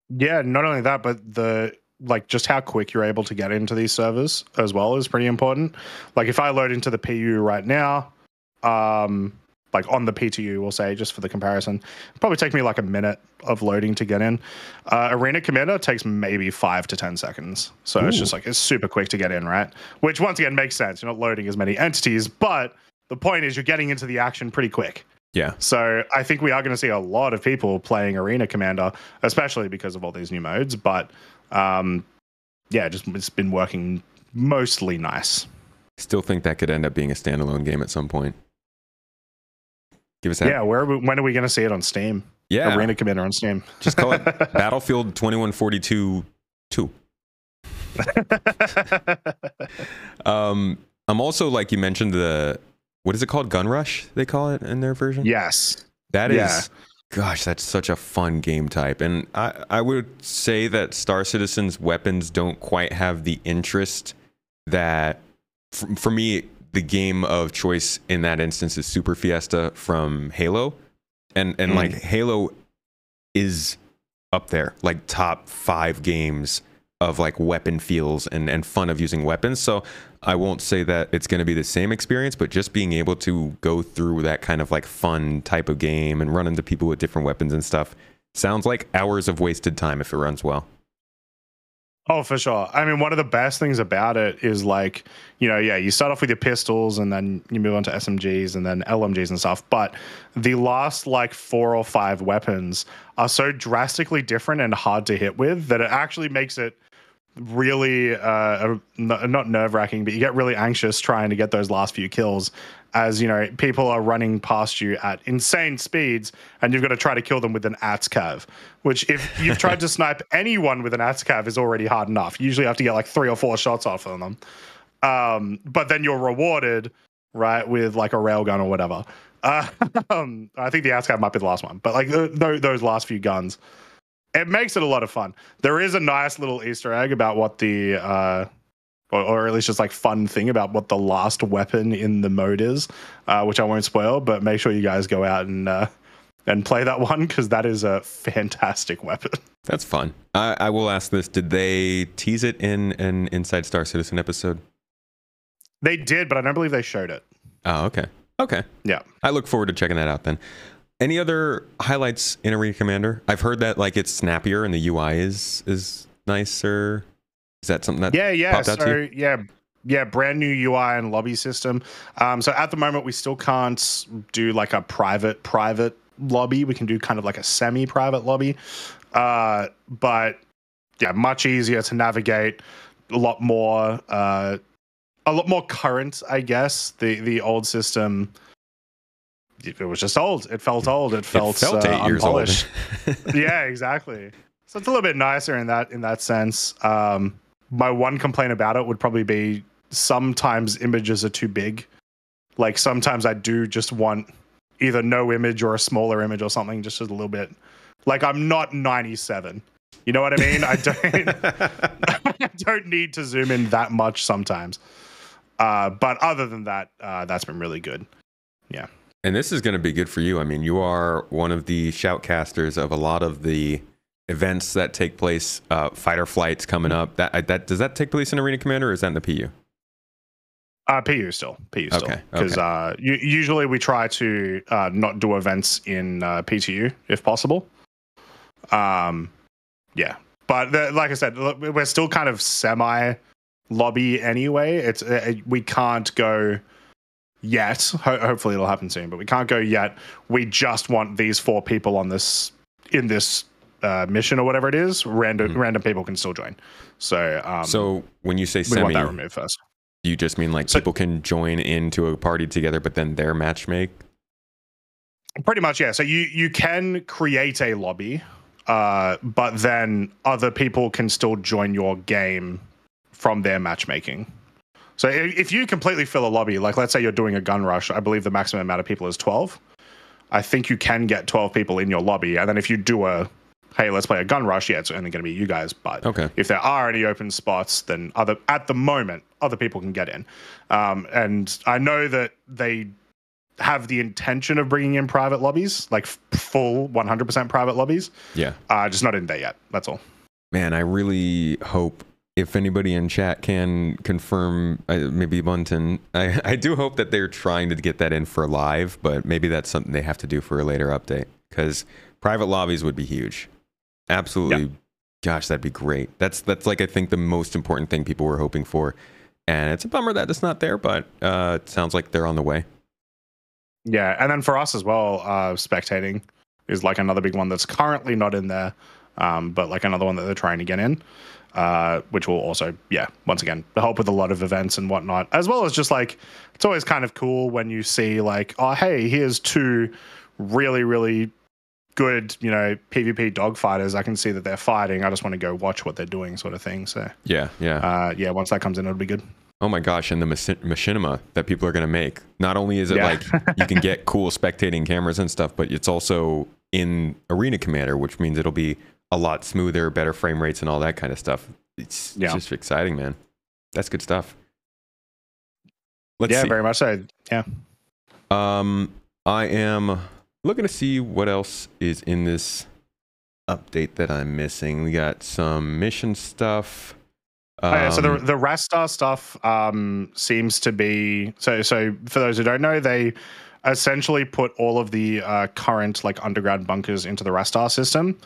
Yeah, not only that, but the like just how quick you're able to get into these servers as well is pretty important. Like if I load into the PU right now, um, like on the PTU, we'll say just for the comparison, probably take me like a minute of loading to get in. Uh, Arena Commander takes maybe five to ten seconds, so it's just like it's super quick to get in, right? Which once again makes sense. You're not loading as many entities, but the point is you're getting into the action pretty quick. Yeah. So I think we are going to see a lot of people playing Arena Commander, especially because of all these new modes. But um, yeah, just it's been working mostly nice. Still think that could end up being a standalone game at some point. Give us that. Yeah, where are we, when are we going to see it on Steam? Yeah. Arena Commander on Steam. [LAUGHS] Just call it [LAUGHS] Battlefield 2142 2. [LAUGHS] Um, I'm also like you mentioned the what is it called? Gun Rush, they call it in their version? yes. That is, Yeah. gosh, that's such a fun game type. And I, I would say that Star Citizen's weapons don't quite have the interest that, for, for me, the game of choice in that instance is Super Fiesta from Halo. And, and Mm. like Halo is up there, like top five games of like weapon feels and, and fun of using weapons. So I won't say that it's going to be the same experience, but just being able to go through that kind of like fun type of game and run into people with different weapons and stuff sounds like hours of wasted time if it runs well. Oh, for sure. I mean, one of the best things about it is like, you know, yeah, you start off with your pistols and then you move on to SMGs and then LMGs and stuff. But the last like four or five weapons are so drastically different and hard to hit with that it actually makes it really uh, not nerve wracking, but you get really anxious trying to get those last few kills as you know people are running past you at insane speeds and you've got to try to kill them with an Atzkav which if you've tried to [LAUGHS] snipe anyone with an Atzkav is already hard enough. You usually have to get like three or four shots off on them. Um, but then you're rewarded right with like a railgun or whatever. Uh, [LAUGHS] i think the Atzkav might be the last one but like th- th- those last few guns it makes it a lot of fun. There is a nice little easter egg about what the uh, or, or at least just like fun thing about what the last weapon in the mode is, uh, which I won't spoil. But make sure you guys go out and uh, and play that [LAUGHS] one because that is a fantastic weapon. That's fun. I, I will ask this: Did they tease it in an Inside Star Citizen episode? They did, but I don't believe they showed it. Oh, okay. Okay. Yeah. I look forward to checking that out then. Any other highlights in Arena Commander? I've heard that like it's snappier and the UI is is nicer. Is that something that Yeah, yeah. popped out to So yeah, yeah, brand new UI and lobby system. Um, so at the moment we still can't do like a private private lobby. We can do kind of like a semi-private lobby. Uh, but yeah, much easier to navigate, a lot more uh a lot more current, I guess. The the old system it was just old. It felt old. It felt, it felt uh, eight years old. [LAUGHS] yeah, exactly. So it's a little bit nicer in that in that sense. Um, my one complaint about it would probably be sometimes images are too big. Like sometimes I do just want either no image or a smaller image or something, just a little bit. Like I'm not 97. You know what I mean? I don't. [LAUGHS] I don't need to zoom in that much sometimes. Uh, but other than that, uh, that's been really good. Yeah. And this is going to be good for you. I mean, you are one of the shoutcasters of a lot of the events that take place. Uh, fighter flights coming up. That that does that take place in Arena Commander or is that in the PU? Uh, PU still, PU still, Okay, because okay. uh, u- usually we try to uh, not do events in uh, PTU if possible. Um, yeah, but the, like I said, we're still kind of semi lobby anyway. It's uh, we can't go yet. Ho- hopefully, it'll happen soon, but we can't go yet. We just want these four people on this in this uh, mission or whatever it is. Random Mhm. random people can still join. So um, so when you say semi, that removed first. you just mean like So- people can join into a party together, but then their match make. Pretty much, yeah. So you you can create a lobby, uh, but then other people can still join your game from their matchmaking. So if you completely fill a lobby, like let's say you're doing a gun rush, I believe the maximum amount of people is twelve. I think you can get twelve people in your lobby, and then if you do a hey, let's play a gun rush, yeah, it's only going to be you guys. But Okay. if there are any open spots, then other at the moment other people can get in. Um, and I know that they have the intention of bringing in private lobbies, like full 100% private lobbies. Yeah. Uh, just not in there yet. That's all. Man, I really hope if anybody in chat can confirm, uh, maybe Bunton, I, [LAUGHS] I do hope that they're trying to get that in for live, but maybe that's something they have to do for a later update because private lobbies would be huge. Absolutely. Gosh, that'd be great. That's that's like I think the most important thing people were hoping for, and it's a bummer that it's not there, but uh, it sounds like they're on the way. Yeah, and then for us as well, uh, spectating is like another big one that's currently not in there, um, but like another one that they're trying to get in, uh, which will also, yeah, once again, help with a lot of events and whatnot, as well as just like it's always kind of cool when you see like, oh, hey, here's two really, really good, you know, PvP dogfighters. I can see that they're fighting. I just want to go watch what they're doing, sort of thing. So, Yeah, yeah. uh, yeah, once that comes in, it'll be good. Oh my gosh, and the machi- machinima that people are going to make. Not only is it Yeah. like you can get cool spectating cameras and stuff, but it's also in Arena Commander, which means it'll be a lot smoother, better frame rates, and all that kind of stuff. It's Yeah. just exciting, man. That's good stuff. Let's yeah, see. very much so. Yeah. Um, I am looking to see what else is in this update that I'm missing. We got some mission stuff. Oh, yeah, so the Um, the Rastar stuff um, seems to be so. So for those who don't know, they essentially put all of the uh, current like underground bunkers into the Rastar system,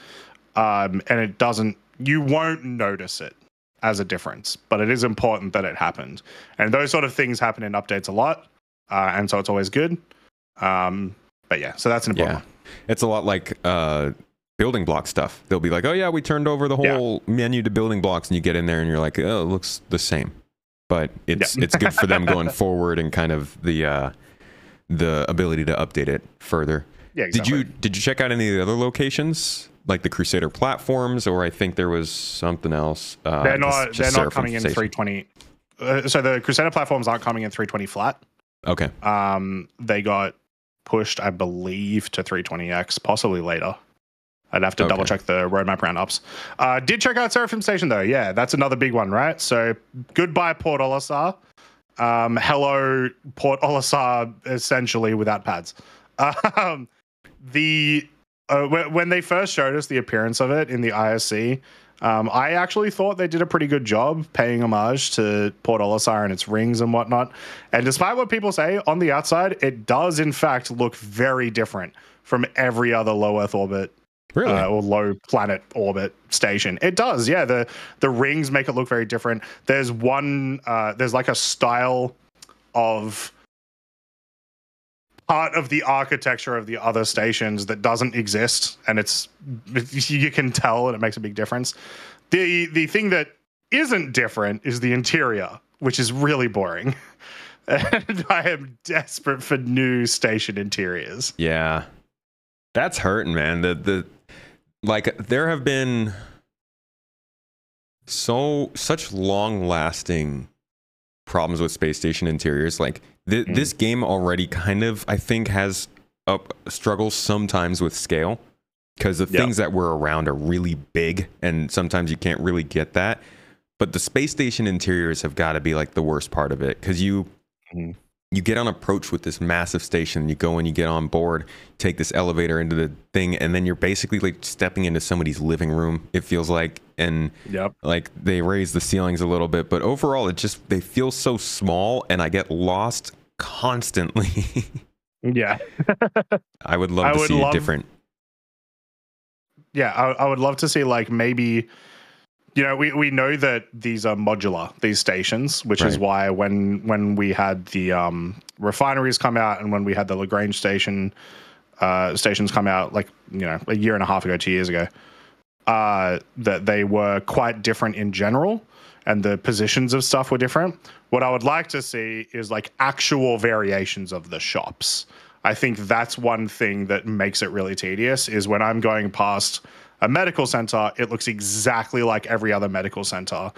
um, and it doesn't. You won't notice it as a difference, but it is important that it happened. And those sort of things happen in updates a lot, uh, and so it's always good. Um, but yeah, so that's an important. Yeah. It's a lot like uh, building block stuff. They'll be like, "Oh yeah, we turned over the Yeah. whole menu to building blocks," and you get in there and you're like, "Oh, it looks the same." But it's Yeah. it's good for them [LAUGHS] going forward and kind of the uh, the ability to update it further. Yeah, exactly. Did you did you check out any of the other locations like the Crusader platforms, or I think there was something else? Uh, They're not. They're not coming in 320. Uh, so the Crusader platforms aren't coming in 320 flat. Okay, Um, they got pushed, I believe, to 320x, possibly later. I'd have to Okay. double check the roadmap roundups. Uh, did check out Seraphim Station though. Yeah, that's another big one, right? So goodbye Port Olisar. Um, hello Port Olisar, essentially without pads. [LAUGHS] Um, the uh, wh- when they first showed us the appearance of it in the ISC, um, I actually thought they did a pretty good job paying homage to Port Olisar and its rings and whatnot. And despite what people say on the outside, it does in fact look very different from every other low Earth orbit Really? uh, or low planet orbit station. It does, yeah. The the rings make it look very different. There's one, uh, there's like a style of part of the architecture of the other stations that doesn't exist, and it's [LAUGHS] you can tell, and it makes a big difference. the The thing that isn't different is the interior, which is really boring. [LAUGHS] And I am desperate for new station interiors. Yeah. That's hurting, man. The the like there have been so such long lasting problems with space station interiors. Like th- Mm. this game already kind of I think has up struggles sometimes with scale because the Yeah. things that were around are really big and sometimes you can't really get that. But the space station interiors have got to be like the worst part of it because you Mhm. You get on approach with this massive station. You go and you get on board, take this elevator into the thing, and then you're basically like stepping into somebody's living room. It feels like, and Yep. like they raise the ceilings a little bit, but overall, it just they feel so small, and I get lost constantly. [LAUGHS] Yeah. [LAUGHS] I would [LAUGHS] love I to would see love- different. yeah I, I would love to see like maybe you know we, we know that these are modular these stations which is why when when we had the um refineries come out and when we had the lagrange station uh stations come out like you know a year and a half ago two years ago uh that they were quite different in general and the positions of stuff were different. What i would like to see is like actual variations of the shops. I think that's one thing that makes it really tedious is when I'm going past a medical center, it looks exactly like every other medical center,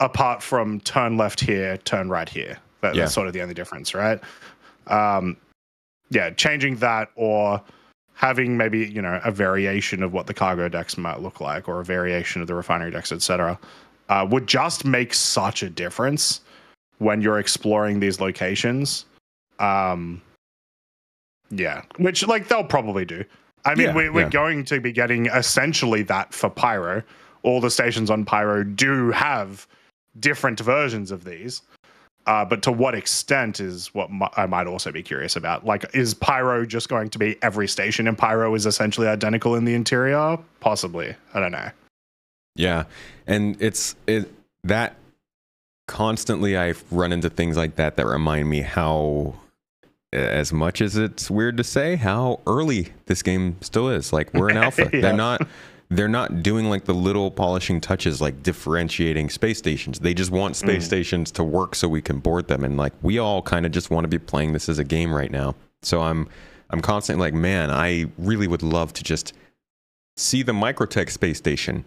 apart from turn left here, turn right here. That, Yeah. That's sort of the only difference, right? Um, yeah, changing that or having maybe you know a variation of what the cargo decks might look like, or a variation of the refinery decks, etc., uh, would just make such a difference when you're exploring these locations. Um, yeah, which like they'll probably do. I mean, Yeah, we're, we're yeah. going to be getting essentially that for Pyro. All the stations on Pyro do have different versions of these. Uh, but to what extent is what I might also be curious about. Like, is Pyro just going to be every station in Pyro is essentially identical in the interior? Possibly. I don't know. Yeah, and it's it that constantly I run into things like that that remind me how, as much as it's weird to say, how early this game still is. Like we're in [LAUGHS] alpha. Yeah. They're not. They're not doing like the little polishing touches, like differentiating space stations. They just want space Mm. stations to work so we can board them. And like we all kind of just want to be playing this as a game right now. So I'm, I'm constantly like, man, I really would love to just see the Microtech space station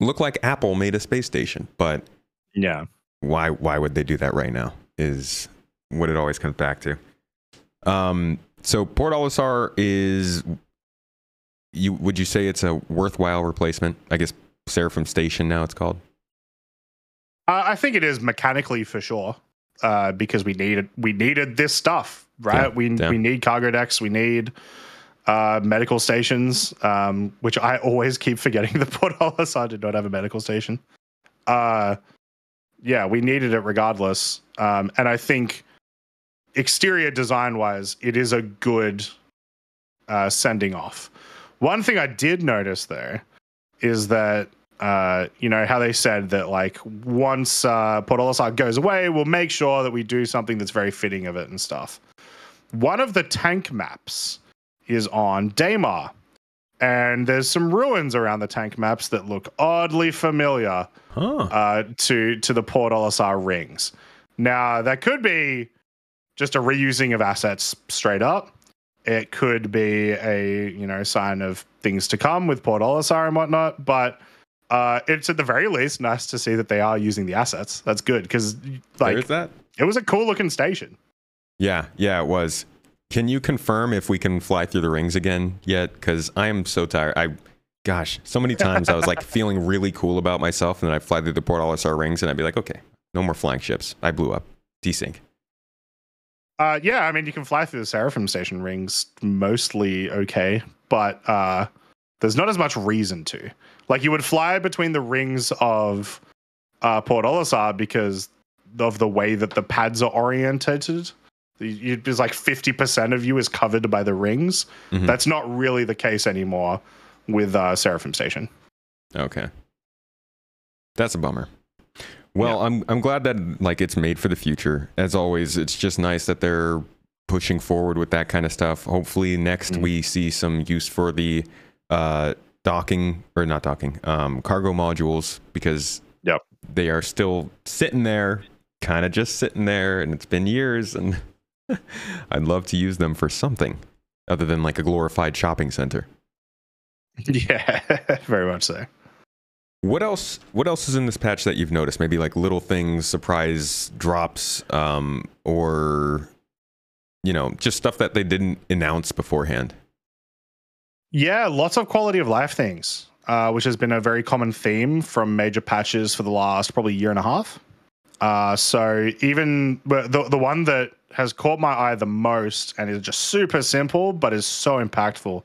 look like Apple made a space station, but Yeah. why why would they do that right now? Is what it always comes back to. Um, so Port Olisar is you would you say it's a worthwhile replacement? I guess Seraphim Station now it's called. Uh, I think it is mechanically for sure, uh, because we needed we needed this stuff, right? Yeah, we yeah. we need cargo decks, we need uh, medical stations, um, which I always keep forgetting. [LAUGHS] The Port Olisar did not have a medical station. Uh, yeah, we needed it regardless, um, and I think exterior design wise, it is a good uh, sending off. One thing I did notice though is that uh, you know how they said that like once uh, Port Olisar goes away, we'll make sure that we do something that's very fitting of it and stuff. One of the tank maps is on Daymar, and there's some ruins around the tank maps that look oddly familiar Huh. uh, to to the Port Olisar rings. Now that could be just a reusing of assets straight up. It could be a you know sign of things to come with Port Olisar and whatnot. But uh, it's at the very least nice to see that they are using the assets. That's good because like There's that. it was a cool looking station. Yeah, yeah, it was. Can you confirm if we can fly through the rings again yet? Because I am so tired. I, gosh, so many times I was like [LAUGHS] feeling really cool about myself, and then I fly through the Port Olisar rings, and I'd be like, okay, no more flying ships. I blew up. Desync. Uh, yeah, I mean, you can fly through the Seraphim Station rings mostly okay, but uh, there's not as much reason to. Like, you would fly between the rings of uh, Port Olisar because of the way that the pads are orientated. It's like 50% of you is covered by the rings. Mhm. That's not really the case anymore with uh, Seraphim Station. Okay. That's a bummer. Well, I'm I'm glad that like it's made for the future. As always, it's just nice that they're pushing forward with that kind of stuff. Hopefully next Mhm. we see some use for the uh docking or not docking, um cargo modules because Yep. they are still sitting there, kind of just sitting there and it's been years and [LAUGHS] I'd love to use them for something other than like a glorified shopping center. [LAUGHS] yeah, [LAUGHS] very much so. What else? What else is in this patch that you've noticed? Maybe like little things, surprise drops, um, or you know, just stuff that they didn't announce beforehand. Yeah, lots of quality of life things, uh, which has been a very common theme from major patches for the last probably year and a half. Uh, so even the the one that has caught my eye the most and is just super simple but is so impactful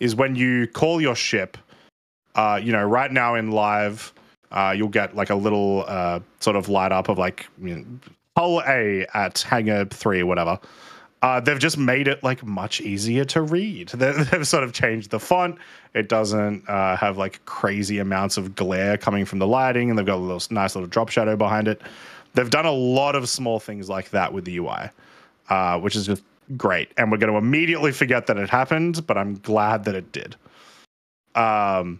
is when you call your ship. Uh, you know, right now in live, uh, you'll get like a little uh, sort of light up of like you know, hull A at hangar three, whatever. Uh, they've just made it like much easier to read. [LAUGHS] They, they've sort of changed the font. It doesn't uh, have like crazy amounts of glare coming from the lighting, and they've got a little nice little drop shadow behind it. They've done a lot of small things like that with the UI, uh, which is just great. And we're going to immediately forget that it happened, but I'm glad that it did. Um,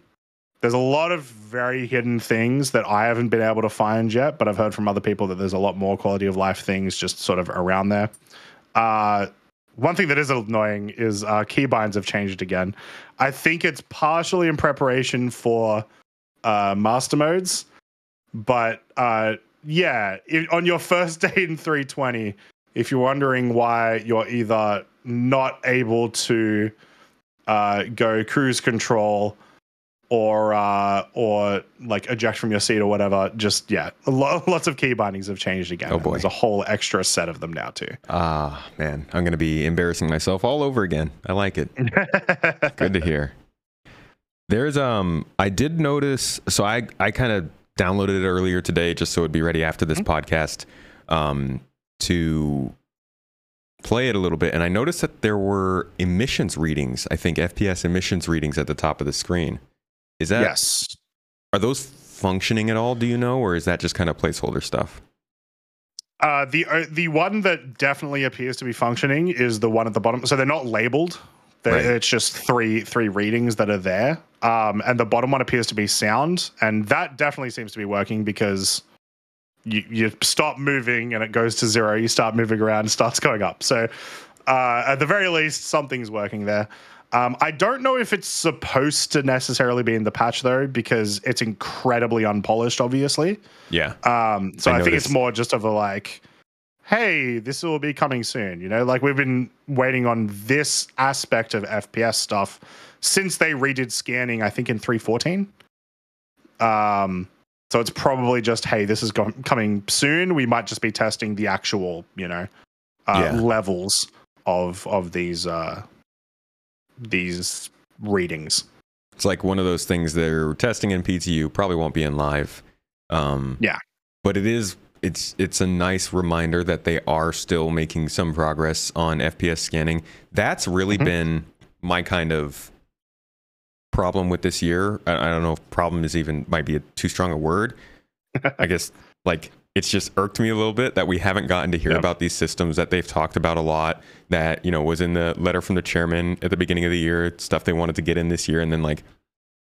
there's a lot of very hidden things that I haven't been able to find yet, but I've heard from other people that there's a lot more quality of life things just sort of around there. Uh, one thing that is annoying is uh, keybinds have changed again. I think it's partially in preparation for uh, master modes, but uh, yeah, on your first [LAUGHS] day in 320, if you're wondering why you're either not able to uh, go cruise control or uh, or like eject from your seat or whatever, just yeah, lo- [LAUGHS] lots of key bindings have changed again. Oh, boy. There's a whole extra set of them now too. Ah, man, I'm gonna be embarrassing myself all over again. I like it. [LAUGHS] Good to hear. There's um, I did notice. So I I kind of downloaded it earlier today just so it'd be ready after this podcast, um, to play it a little bit, and I noticed that there were emissions readings. I think FPS emissions readings at the top of the screen. Is that yes. Are those functioning at all? Do you know, or is that just kind of placeholder stuff? Uh, the uh, the one that definitely appears to be functioning is the one at the bottom. So they're not labeled. They're, Right. It's just three three readings that are there. Um, and the bottom one appears to be sound, and that definitely seems to be working because you you stop moving and it goes to zero. You start moving around, it starts going up. So uh, at the very least, something's working there. Um, I don't know if it's supposed to necessarily be in the patch though, because it's incredibly unpolished, obviously. Yeah. Um, so I I, think it's more just of a like, hey, this will be coming soon. You know, like we've been waiting on this aspect of FPS stuff since they redid scanning. I think in three fourteen. Um, so it's probably just hey, this is go- coming soon. We might just be testing the actual, you know, uh, Yeah. levels of of these uh, these readings. It's like one of those things they're testing in PTU, probably won't be in live. Um, Yeah. But it is it's it's a nice reminder that they are still making some progress on FPS scanning. That's really Mhm. been my kind of problem with this year. I, I don't know if problem is even might be a, too strong a word. [LAUGHS] I guess like it's just irked me a little bit that we haven't gotten to hear Yeah. about these systems that they've talked about a lot. That you know was in the letter from the chairman at the beginning of the year, stuff they wanted to get in this year, and then like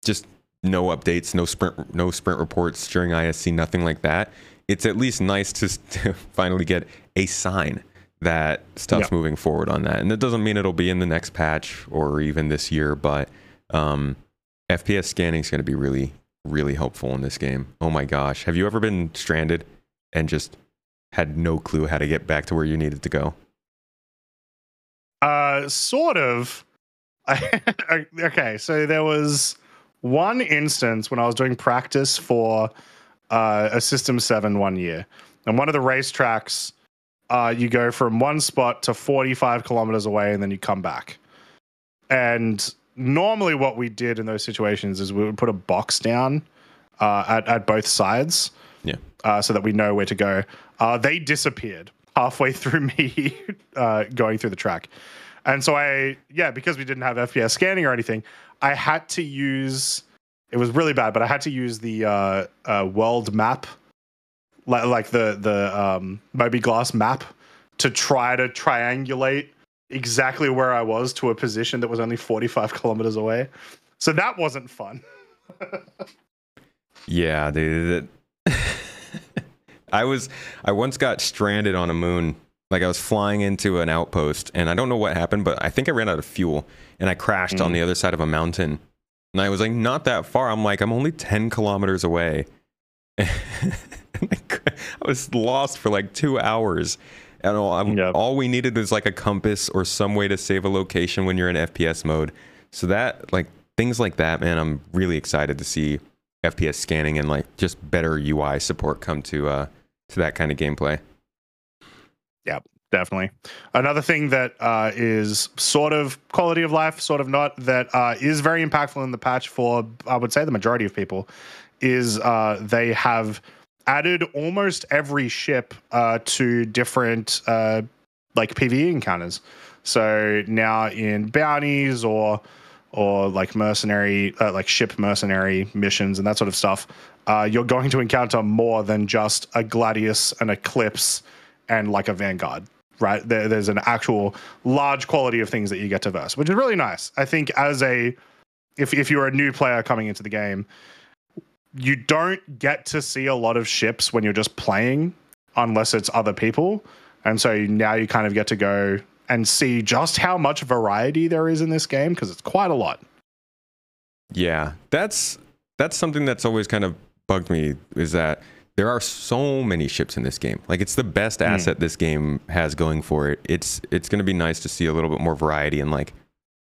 just no updates, no sprint, no sprint reports during ISC, nothing like that. It's at least nice to, [LAUGHS] to finally get a sign that stuff's Yeah. moving forward on that. And it doesn't mean it'll be in the next patch or even this year, but um, FPS scanning is going to be really, really helpful in this game. Oh my gosh, have you ever been stranded and just had no clue how to get back to where you needed to go? Uh, sort of. [LAUGHS] okay, so there was one instance when I was doing practice for uh, a System 7 one year. And one of the racetracks, uh, you go from one spot to 45 kilometers away and then you come back. And normally, what we did in those situations is we would put a box down uh, at, at both sides. Uh, so that we know where to go. Uh, they disappeared halfway [LAUGHS] through me uh, going through the track. And so I, yeah, because we didn't have FPS scanning or anything, I had to use, it was really bad, but I had to use the uh, uh, world map, like, like the, the um, mobiGlas map to try to triangulate exactly where I was to a position that was only 45 [LAUGHS] kilometers away. So that wasn't fun. [LAUGHS] Yeah, dude. I was I once got stranded on a moon. Like I was flying into an outpost and I don't know what happened, but I think I ran out of fuel and I crashed on the other side of a mountain. And I was like not that far. I'm like I'm only 10 kilometers away. [LAUGHS] I was lost for like 2 hours. And all, Yep. all we needed was like a compass or some way to save a location when you're in FPS mode. So that like things like that, man, I'm really excited to see FPS scanning and like just better UI support come to uh to that kind of gameplay. Yeah, definitely. Another thing that uh, is sort of quality of life, sort of not, that uh, is very impactful in the patch for, I would say, the majority of people, is uh, they have added almost every ship uh, to different uh, like PVE encounters. So now in bounties or or like mercenary, uh, like ship mercenary missions and that sort of stuff, uh, you're going to encounter more than just a Gladius, an Eclipse, and like a Vanguard. Right there, there's an actual large quality of things that you get to verse, which is really nice. I think as a if if you're a new player coming into the game, you don't get to see a lot of ships when you're just playing unless it's other people. And so now you kind of get to go and see just how much variety there is in this game because it's quite a lot. Yeah, that's that's something that's always kind of bugged me is that there are so many ships in this game. Like it's the best hmm. asset this game has going for it. It's it's going to be nice to see a little bit more variety and like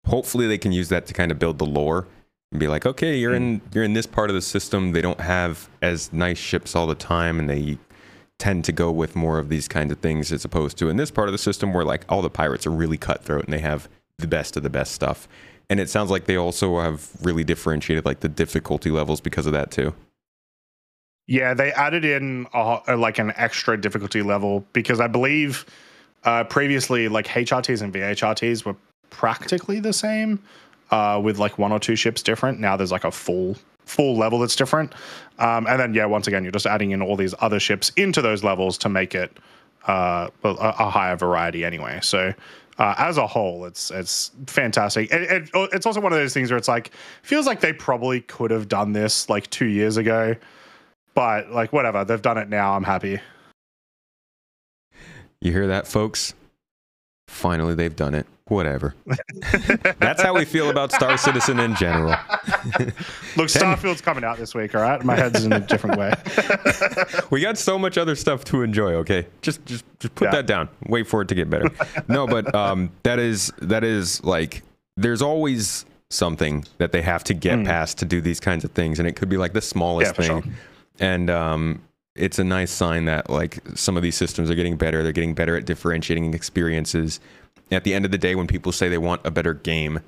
hopefully they can use that to kind of build the lore and be like, okay, you're hmm. in you're in this part of the system. They don't have as nice ships all the time, and they tend to go with more of these kinds of things as opposed to in this part of the system where like all the pirates are really cutthroat and they have the best of the best stuff. And it sounds like they also have really differentiated like the difficulty levels because of that too. Yeah, they added in a, a- like an extra difficulty level because I believe uh, previously like HRTs and VHRTs were practically the same, uh, with like one or two ships different. Now there's like a full full level that's different, um, and then yeah, once again you're just adding in all these other ships into those levels to make it uh, a, a higher variety anyway. So. Uh, as a whole, it's it's fantastic. It, it, it's also one of those things where it's like feels like they probably could have done this like two years ago, but like whatever, they've done it now. I'm happy. You hear that, folks? Finally, they've done it. Whatever. [LAUGHS] That's how we feel about Star Citizen in general. [LAUGHS] Look, Starfield's coming out this week. All right, my head's in a different way. [LAUGHS] we got so much other stuff to enjoy okay just just just put Yeah. that down wait for it to get better no but um that is that is like there's always something that they have to get past to do these kinds of things and it could be like the smallest Mm. Yeah, thing sure. And um it's a nice sign that like some of these systems are getting better they're getting better at differentiating experiences at the end of the day when people say they want a better game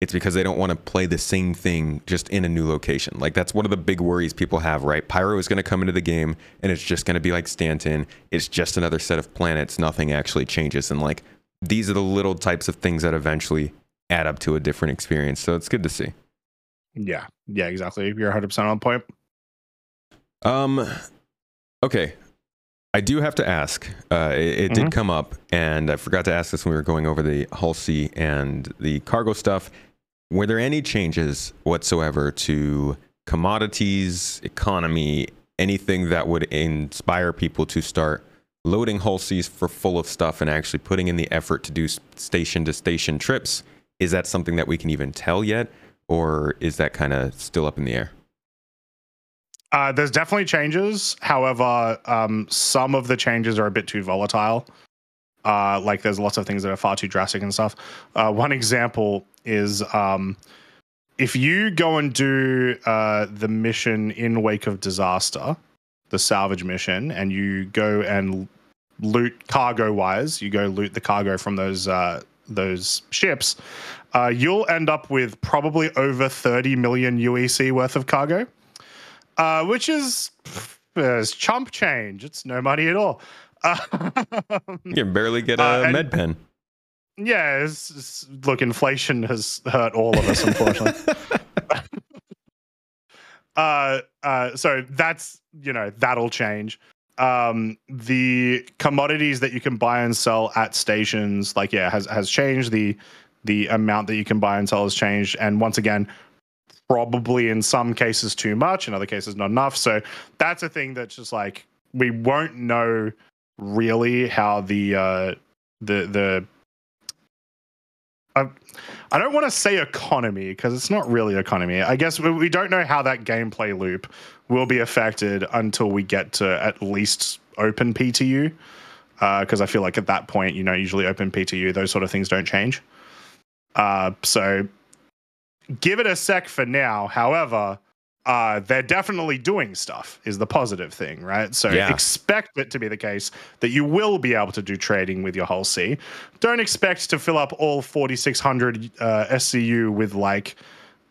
it's because they don't want to play the same thing just in a new location. Like that's one of the big worries people have, right? Pyro is going to come into the game and it's just going to be like Stanton. It's just another set of planets. Nothing actually changes. And like these are the little types of things that eventually add up to a different experience. So it's good to see. Yeah, yeah, exactly. You're 100 percent on point. Um, okay. I do have to ask. Uh, it it Mhm. did come up, and I forgot to ask this when we were going over the C and the cargo stuff. Were there any changes whatsoever to commodities, economy, anything that would inspire people to start loading Cs for full of stuff and actually putting in the effort to do station to station trips? Is that something that we can even tell yet, or is that kind of still up in the air? Uh, there's definitely changes. However, um, some of the changes are a bit too volatile. Uh, like there's lots of things that are far too drastic and stuff. Uh, one example is um, if you go and do uh, the mission in Wake of Disaster, the salvage mission, and you go and loot cargo wise, you go loot the cargo from those uh, those ships, uh, you'll end up with probably over 30 million UEC worth of cargo, uh, which is chump change. It's no money at all. you can barely get a Uh, med pen. Yeah, it's, it's- look, inflation has hurt all of us, unfortunately. [LAUGHS] [LAUGHS] uh, uh, so that's you know that'll change. Um, the commodities that you can buy and sell at stations, like yeah, has has changed. The the amount that you can buy and sell has changed, and once again, probably in some cases too much, in other cases not enough. So that's a thing that's just like we won't know really how the uh, the the I, I don't want to say economy because it's not really economy. I guess we, we don't know how that gameplay loop will be affected until we get to at least open PTU. Because I feel like at that point, you know, usually open PTU, those sort of things don't change. Uh, so give it a sec for now. However, uh, they're definitely doing stuff, is the positive thing, right? So Yeah. expect it to be the case that you will be able to do trading with your Hull C. Don't expect to fill up all 4,600 uh, SCU with like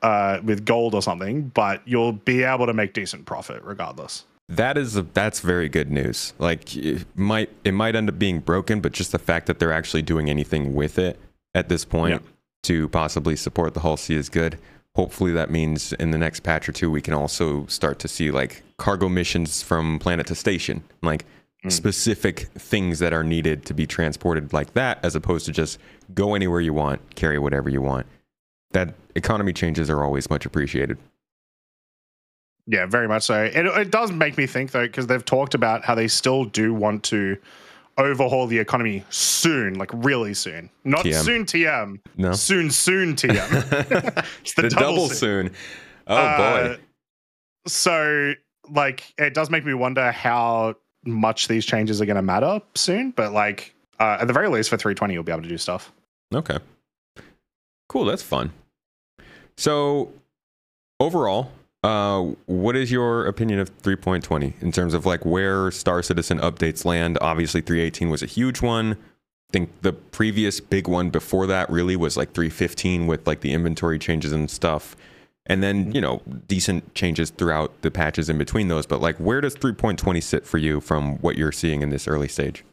uh, with gold or something, but you'll be able to make decent profit regardless. That is a, that's very good news. Like it might it might end up being broken, but just the fact that they're actually doing anything with it at this point Yeah. To possibly support the Hull C is good. Hopefully that means in the next patch or two we can also start to see like cargo missions from planet to station, like hmm. specific things that are needed to be transported like that, as opposed to just go anywhere you want, carry whatever you want. That economy changes are always much appreciated. Yeah, very much so. It, it does make me think though, because they've talked about how they still do want to overhaul the economy soon, like really soon. Not TM. soon TM. No. Soon, soon TM. [LAUGHS] It's the, double, soon. Oh Uh, boy. So, like, it does make me wonder how much these changes are going to matter soon. But like, uh, at the very least, for 320, you'll be able to do stuff. Okay. Cool. That's fun. So, overall, uh, what is your opinion of 3.20 in terms of like where Star Citizen updates land? Obviously, 318 was a huge one. I think the previous big one before that really was like 315 with like the inventory changes and stuff. And then, you know, decent changes throughout the patches in between those. But like, where does 3.20 sit for you from what you're seeing in this early stage?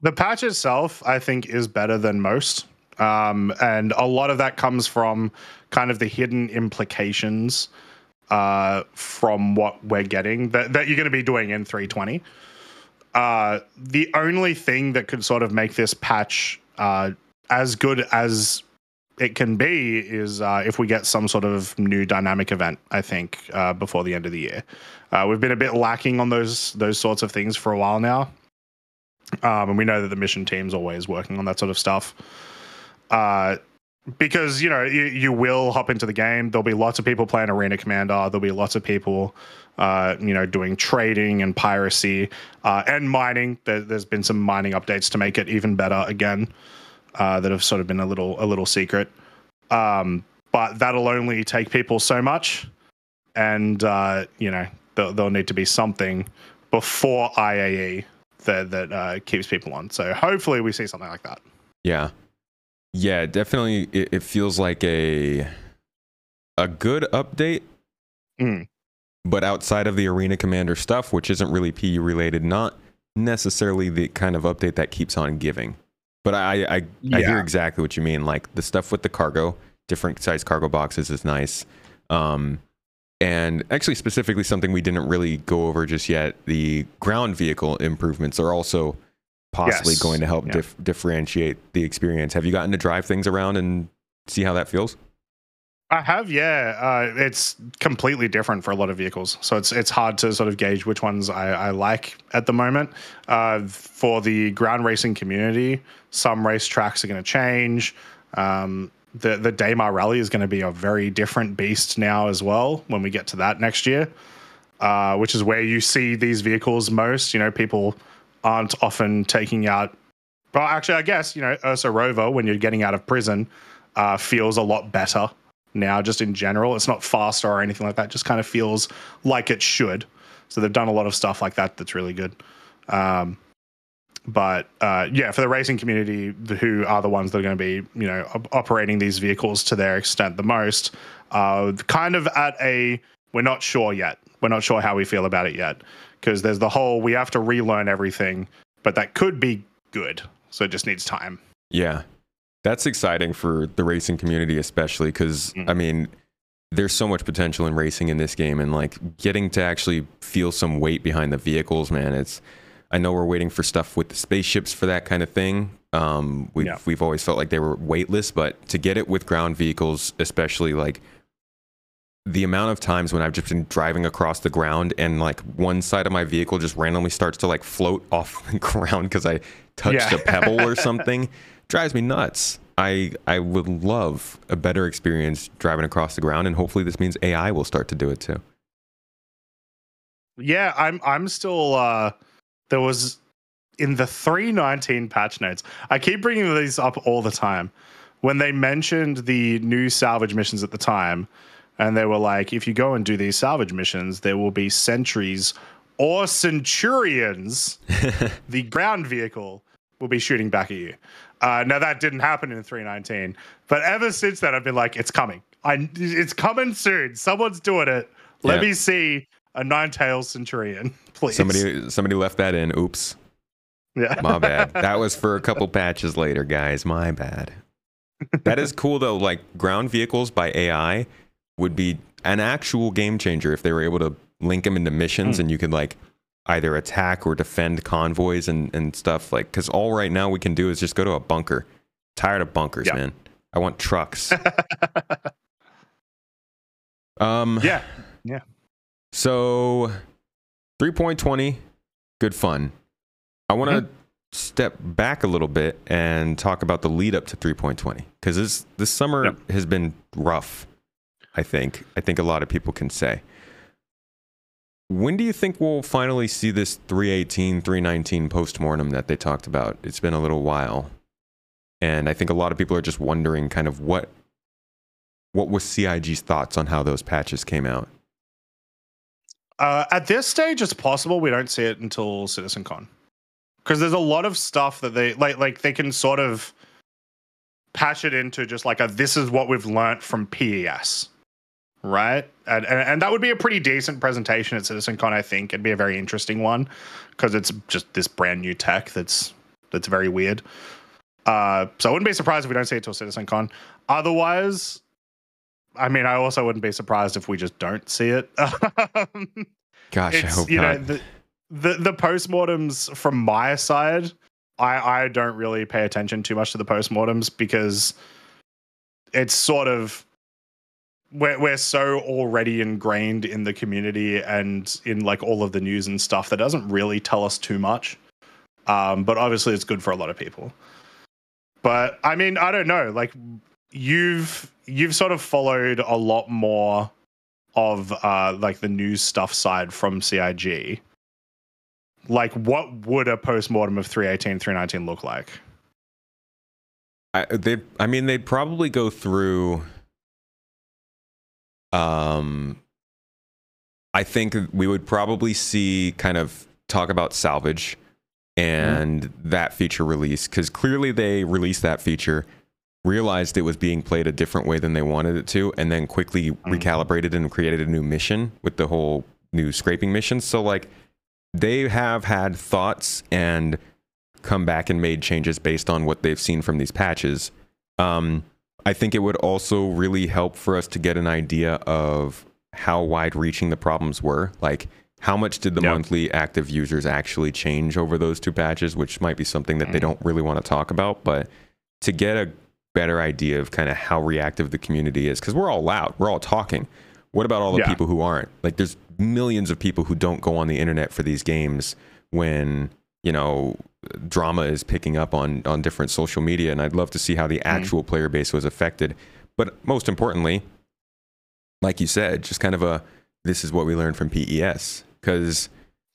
The patch itself, I think, is better than most. Um, and a lot of that comes from kind of the hidden implications uh, from what we're getting that, that you're going to be doing in 320. Uh, the only thing that could sort of make this patch uh, as good as it can be is uh, if we get some sort of new dynamic event. I think uh, before the end of the year, uh, we've been a bit lacking on those those sorts of things for a while now, um, and we know that the mission team's always working on that sort of stuff. Uh, because you know you, you will hop into the game. There'll be lots of people playing Arena Commander. There'll be lots of people, uh, you know, doing trading and piracy uh, and mining. There, there's been some mining updates to make it even better again. Uh, that have sort of been a little a little secret. Um, but that'll only take people so much, and uh, you know there'll, there'll need to be something before IAE that that uh, keeps people on. So hopefully we see something like that. Yeah. Yeah, definitely it, it feels like a a good update. Mm. But outside of the arena commander stuff, which isn't really PU related, not necessarily the kind of update that keeps on giving. But I I, I hear exactly what you mean. Like the stuff with the cargo, different size cargo boxes is nice. Um and actually specifically something we didn't really go over just yet, the ground vehicle improvements are also possibly Yes. going to help Yeah. dif- differentiate the experience. Have you gotten to drive things around and see how that feels? I have, yeah. Uh, it's completely different for a lot of vehicles, so it's it's hard to sort of gauge which ones I, I like at the moment. Uh, for the ground racing community, some race tracks are going to change. Um, the the Daymar Rally is going to be a very different beast now as well when we get to that next year, uh, which is where you see these vehicles most. You know, people aren't often taking out But actually, I guess you know Ursa Rover when you're getting out of prison uh, feels a lot better now. Just in general, it's not faster or anything like that. Just kind of feels like it should. So they've done a lot of stuff like that that's really good. Um, but uh, yeah, for the racing community, who are the ones that are going to be, you know, op- operating these vehicles to their extent the most, uh, kind of at a we're not sure yet. We're not sure how we feel about it yet because there's the whole we have to relearn everything, but that could be good. So it just needs time. Yeah. That's exciting for the racing community, especially because, Mm. I mean, there's so much potential in racing in this game and like getting to actually feel some weight behind the vehicles, man. It's, I know we're waiting for stuff with the spaceships for that kind of thing. Um, we've, Yeah. we've always felt like they were weightless, but to get it with ground vehicles, especially like the amount of times when I've just been driving across the ground and like one side of my vehicle just randomly starts to like float [LAUGHS] off the ground because I touched Yeah. a [LAUGHS] pebble or something drives me nuts. I I would love a better experience driving across the ground, and hopefully this means AI will start to do it too. Yeah, I'm I'm still uh there was in the 319 patch notes. I keep bringing these up all the time. When they mentioned the new salvage missions at the time and they were like if you go and do these salvage missions there will be sentries or centurions [LAUGHS] the ground vehicle will be shooting back at you. Uh, now that didn't happen in 319, but ever since then I've been like, it's coming. I, it's coming soon. Someone's doing it. Let Yeah. me see a nine-tailed centurion, [LAUGHS] please. Somebody somebody left that in. Oops, yeah, my bad. [LAUGHS] that was for a couple patches later, guys. My bad. That is cool though. Like ground vehicles by AI would be an actual game changer if they were able to link them into missions Mm. and you could like either attack or defend convoys and, and stuff like because all right now we can do is just go to a bunker tired of bunkers Yeah. man i want trucks [LAUGHS] um yeah, yeah. so 3.20 good fun i want to Mm-hmm. step back a little bit and talk about the lead up to 3.20 because this this summer Yep. has been rough i think i think a lot of people can say. When do you think we'll finally see this 318 319 postmortem that they talked about? It's been a little while. And i think a lot of people are just wondering kind of what what was cig's thoughts on how those patches came out? Uh, at this stage, it's possible we don't see it until CitizenCon, because there's a lot of stuff that they like. Like they can sort of patch it into just like a this is what we've learnt from PES, right? And, and and that would be a pretty decent presentation at CitizenCon. I think it'd be a very interesting one because it's just this brand new tech that's that's very weird. Uh, so I wouldn't be surprised if we don't see it till CitizenCon. Otherwise, I mean, I also wouldn't be surprised if we just don't see it. [LAUGHS] gosh i hope you not know the the, the postmortems from my side i i don't really pay attention too much to the postmortems because it's sort of we're, we're so already ingrained in the community and in like all of the news and stuff that doesn't really tell us too much um but obviously it's good for a lot of people but i mean i don't know like you've you've sort of followed a lot more of uh like the news stuff side from CIG. Like what would a postmortem of 318 319 look like? I, they, I mean, they'd probably go through. Um, I think we would probably see kind of talk about salvage and that feature release because clearly they released that feature, realized it was being played a different way than they wanted it to, and then quickly recalibrated and created a new mission with the whole new scraping mission. So like they have had thoughts and come back and made changes based on what they've seen from these patches. Um, I think it would also really help for us to get an idea of how wide reaching the problems were. Like, how much did the Yeah. monthly active users actually change over those two patches, which might be something that they mm. don't really want to talk about. But to get a better idea of kind of how reactive the community is, because we're all loud, we're all talking. What about all the Yeah. people who aren't? Like, there's millions of people who don't go on the internet for these games when you know drama is picking up on on different social media and I'd love to see how the mm. actual player base was affected but most importantly like you said just kind of a this is what we learned from PES cuz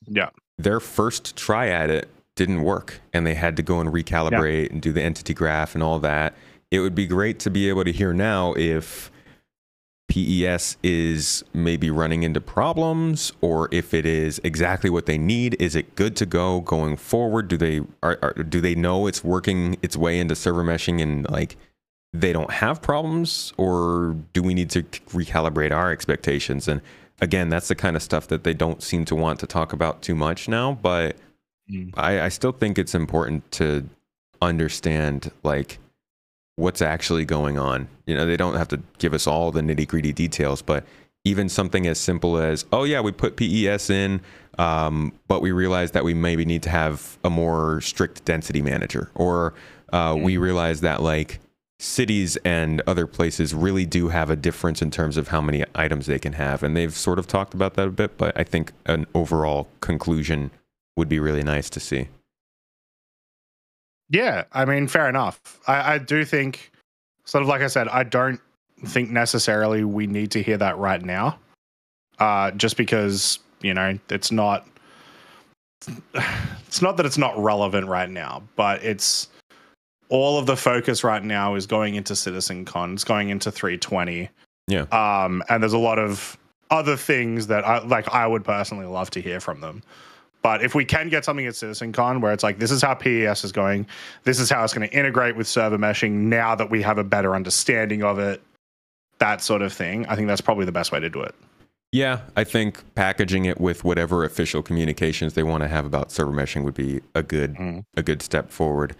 Yeah. their first try at it didn't work and they had to go and recalibrate and do the entity graph and all that. It would be great to be able to hear now if PES is maybe running into problems or if it is exactly what they need. Is it good to go going forward? Do they are, are do they know it's working its way into server meshing and like they don't have problems or do we need to recalibrate our expectations and again that's the kind of stuff that they don't seem to want to talk about too much now but Mm. I, I still think it's important to understand like what's actually going on. You know they don't have to give us all the nitty gritty details but even something as simple as oh yeah we put pes in um, but we realized that we maybe need to have a more strict density manager. Or uh, we realize that like cities and other places really do have a difference in terms of how many items they can have. And they've sort of talked about that a bit but i think an overall conclusion would be really nice to see Yeah, I mean, fair enough. I, I do think, sort of like I said, I don't think necessarily we need to hear that right now. Uh, just because you know it's not. It's not that it's not relevant right now, but it's all of the focus right now is going into Citizen Con. It's going into 320. Yeah. Um, and there's a lot of other things that I like. I would personally love to hear from them. But if we can get something at CitizenCon where it's like, this is how PES is going, this is how it's going to integrate with server meshing now that we have a better understanding of it, that sort of thing, I think that's probably the best way to do it. Yeah, I think packaging it with whatever official communications they want to have about server meshing would be a good Mm. a good step forward.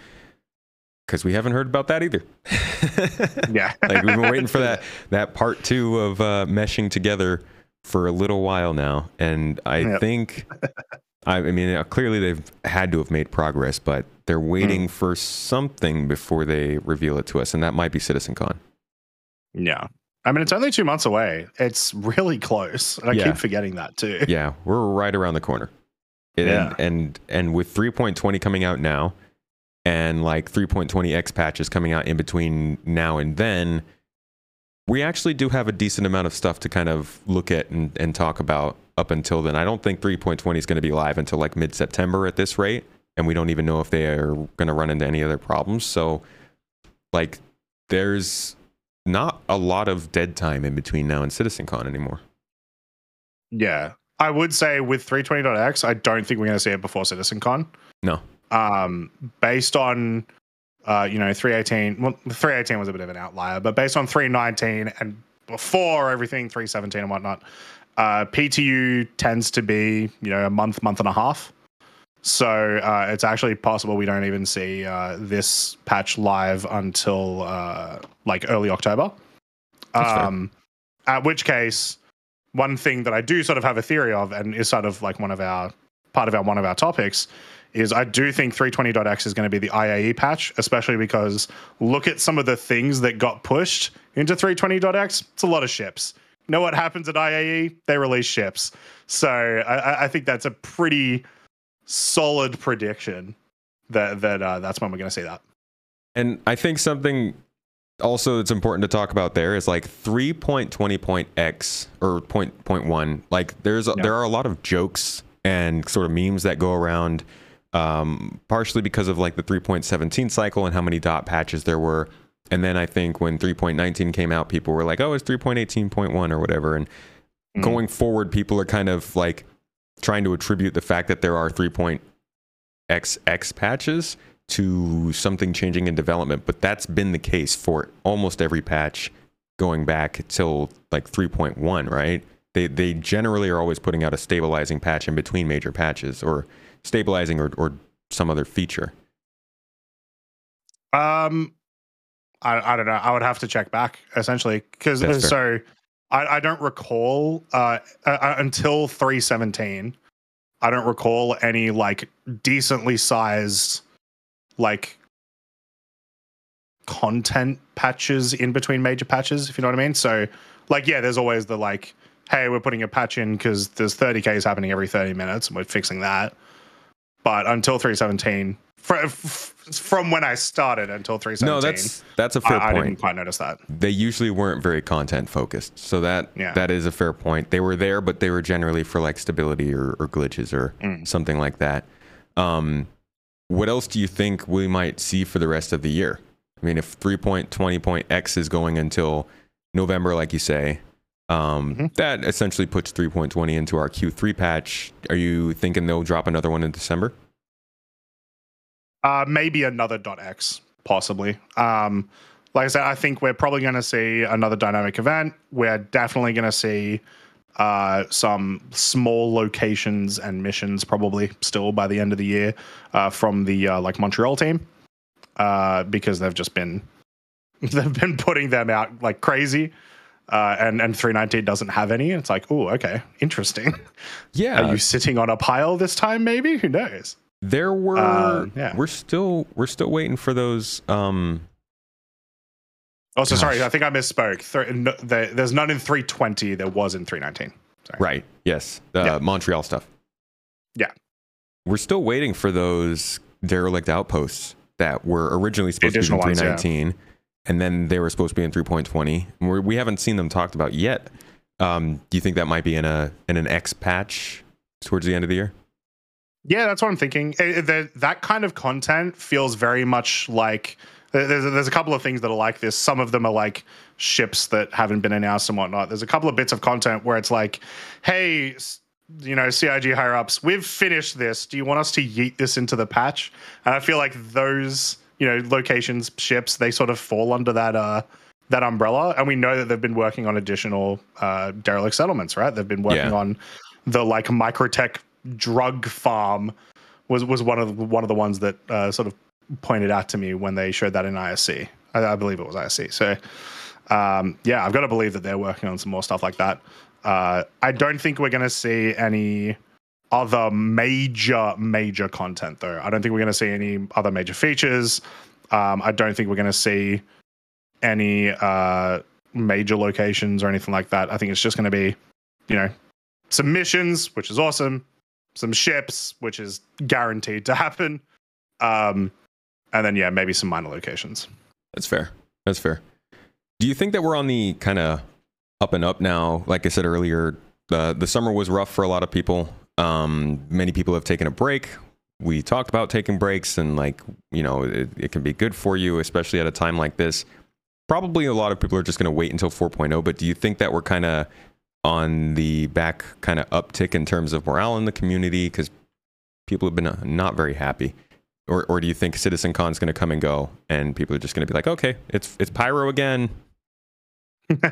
Because we haven't heard about that either. [LAUGHS] Yeah. [LAUGHS] like we've been waiting for that that part two of uh, meshing together for a little while now, and I Yep. think, [LAUGHS] I, I mean, uh, clearly they've had to have made progress, but they're waiting Mm. for something before they reveal it to us, and that might be CitizenCon. Yeah. I mean, it's only two months away. It's [LAUGHS] really close. And I Yeah. keep forgetting that too. [LAUGHS] yeah, we're right around the corner. And, Yeah. and and with 3.20 coming out now, and like 3.20 X patches coming out in between now and then, we actually do have a decent amount of stuff to kind of look at and, and talk about up until then. I don't think 3.20 is going to be live until like mid September at this rate, and we don't even know if they are going to run into any other problems. So, like, there's not a lot of dead time in between now and CitizenCon anymore. Yeah. I would say with 320.x, I don't think we're going to see it before CitizenCon. No. Um, based on, uh, you know, 318, well, 318 was a bit of an outlier, but based on 319 and before everything, 317 and whatnot, uh, PTU tends to be, you know, a month, month and a half. So uh, it's actually possible we don't even see uh, this patch live until uh, like early October. Um, at which case, one thing that I do sort of have a theory of, and is sort of like one of our part of our one of our topics, is I do think 320.x is going to be the IAE patch, especially because look at some of the things that got pushed into 320.x. It's a lot of ships. You know what happens at IAE? They release ships. So I, I- I think that's a pretty solid prediction that that uh, that's when we're going to see that. And I think something also that's important to talk about there is like 3.20.x or point point one. Like there's a, Yeah. there are a lot of jokes and sort of memes that go around, um, partially because of like the 3.17 cycle and how many dot patches there were. And then I think when 3.19 came out, people were like, "Oh, it's 3.18.1 or whatever." And Mhm. going forward, people are kind of like trying to attribute the fact that there are 3.xx patches to something changing in development, but that's been the case for almost every patch going back till like 3.1, right? They they generally are always putting out a stabilizing patch in between major patches or stabilizing or, or some other feature. Um, I, I don't know. I would have to check back essentially because so I, I don't recall uh, uh, uh, until 317. I don't recall any like decently sized like content patches in between major patches, if you know what I mean. So, like, yeah, there's always the like, hey, we're putting a patch in because there's 30Ks happening every 30 minutes and we're fixing that. But until 317, fr- f- from when I started until 317, No, that's that's a fair I, I didn't quite notice that. they usually weren't very content focused. So that Yeah. that is a fair point. They were there, but they were generally for like stability or, or glitches or Mm. something like that. Um, what else do you think we might see for the rest of the year? I mean, if 3.20.x is going until November, like you say, um, Mhm. that essentially puts 3.20 into our Q3 patch. Are you thinking they'll drop another one in December? Uh, maybe another .x, possibly. Um, like I said, I think we're probably going to see another dynamic event. We're definitely going to see uh, some small locations and missions, probably still by the end of the year, uh, from the uh, like Montreal team, uh, because they've just been [LAUGHS] they've been putting them out like crazy. Uh, and and 319 doesn't have any. It's like, oh, okay, interesting. [LAUGHS] Yeah, Are you sitting on a pile this time? Maybe who knows? there were. Uh, yeah. We're still we're still waiting for those. Um, Oh, so sorry. I think I misspoke. No, there, there's none in 320. There was in 319. Sorry. right. Yes. The Yeah. Montreal stuff. Yeah. We're still waiting for those derelict outposts that were originally supposed to be in additional ones, yeah. 319, and then they were supposed to be in 3.20. We're, we haven't seen them talked about yet. Um, do you think that might be in a in an X patch towards the end of the year? Yeah, that's what I'm thinking. Eh, eh, that- kind of content feels very much like there's there's a couple of things that are like this. Some of them are like ships that haven't been announced and whatnot. There's a couple of bits of content where it's like, hey, you know, CIG higher ups, we've finished this. Do you want us to yeet this into the patch? And I feel like those, you know, locations, ships, they sort of fall under that uh that umbrella. And we know that they've been working on additional uh derelict settlements, right? They've been working Yeah. on the like microtech drug farm was was one of the, one of the ones that uh, sort of pointed out to me when they showed that in ISC. I, I believe it was ISC. So um, yeah, I've got to believe that they're working on some more stuff like that. Uh, I don't think we're going to see any other major major content though. I don't think we're going to see any other major features. Um, I don't think we're going to see any uh, major locations or anything like that. I think it's just going to be, you know, some missions, which is awesome, some ships, which is guaranteed to happen, um, and then yeah, maybe some minor locations. That's fair. That's fair. Do you think that we're on the kind of up and up now? Like I said earlier, the the summer was rough for a lot of people. Um, many people have taken a break. We talked about taking breaks and like you know it, it can be good for you, especially at a time like this. Probably a lot of people are just going to wait until 4.0. But do you think that we're kind of on the back kind of uptick in terms of morale in the community because people have been uh, not very happy? Or, or do you think Citizen Con is going to come and go, and people are just going to be like, okay, it's it's Pyro again? [LAUGHS]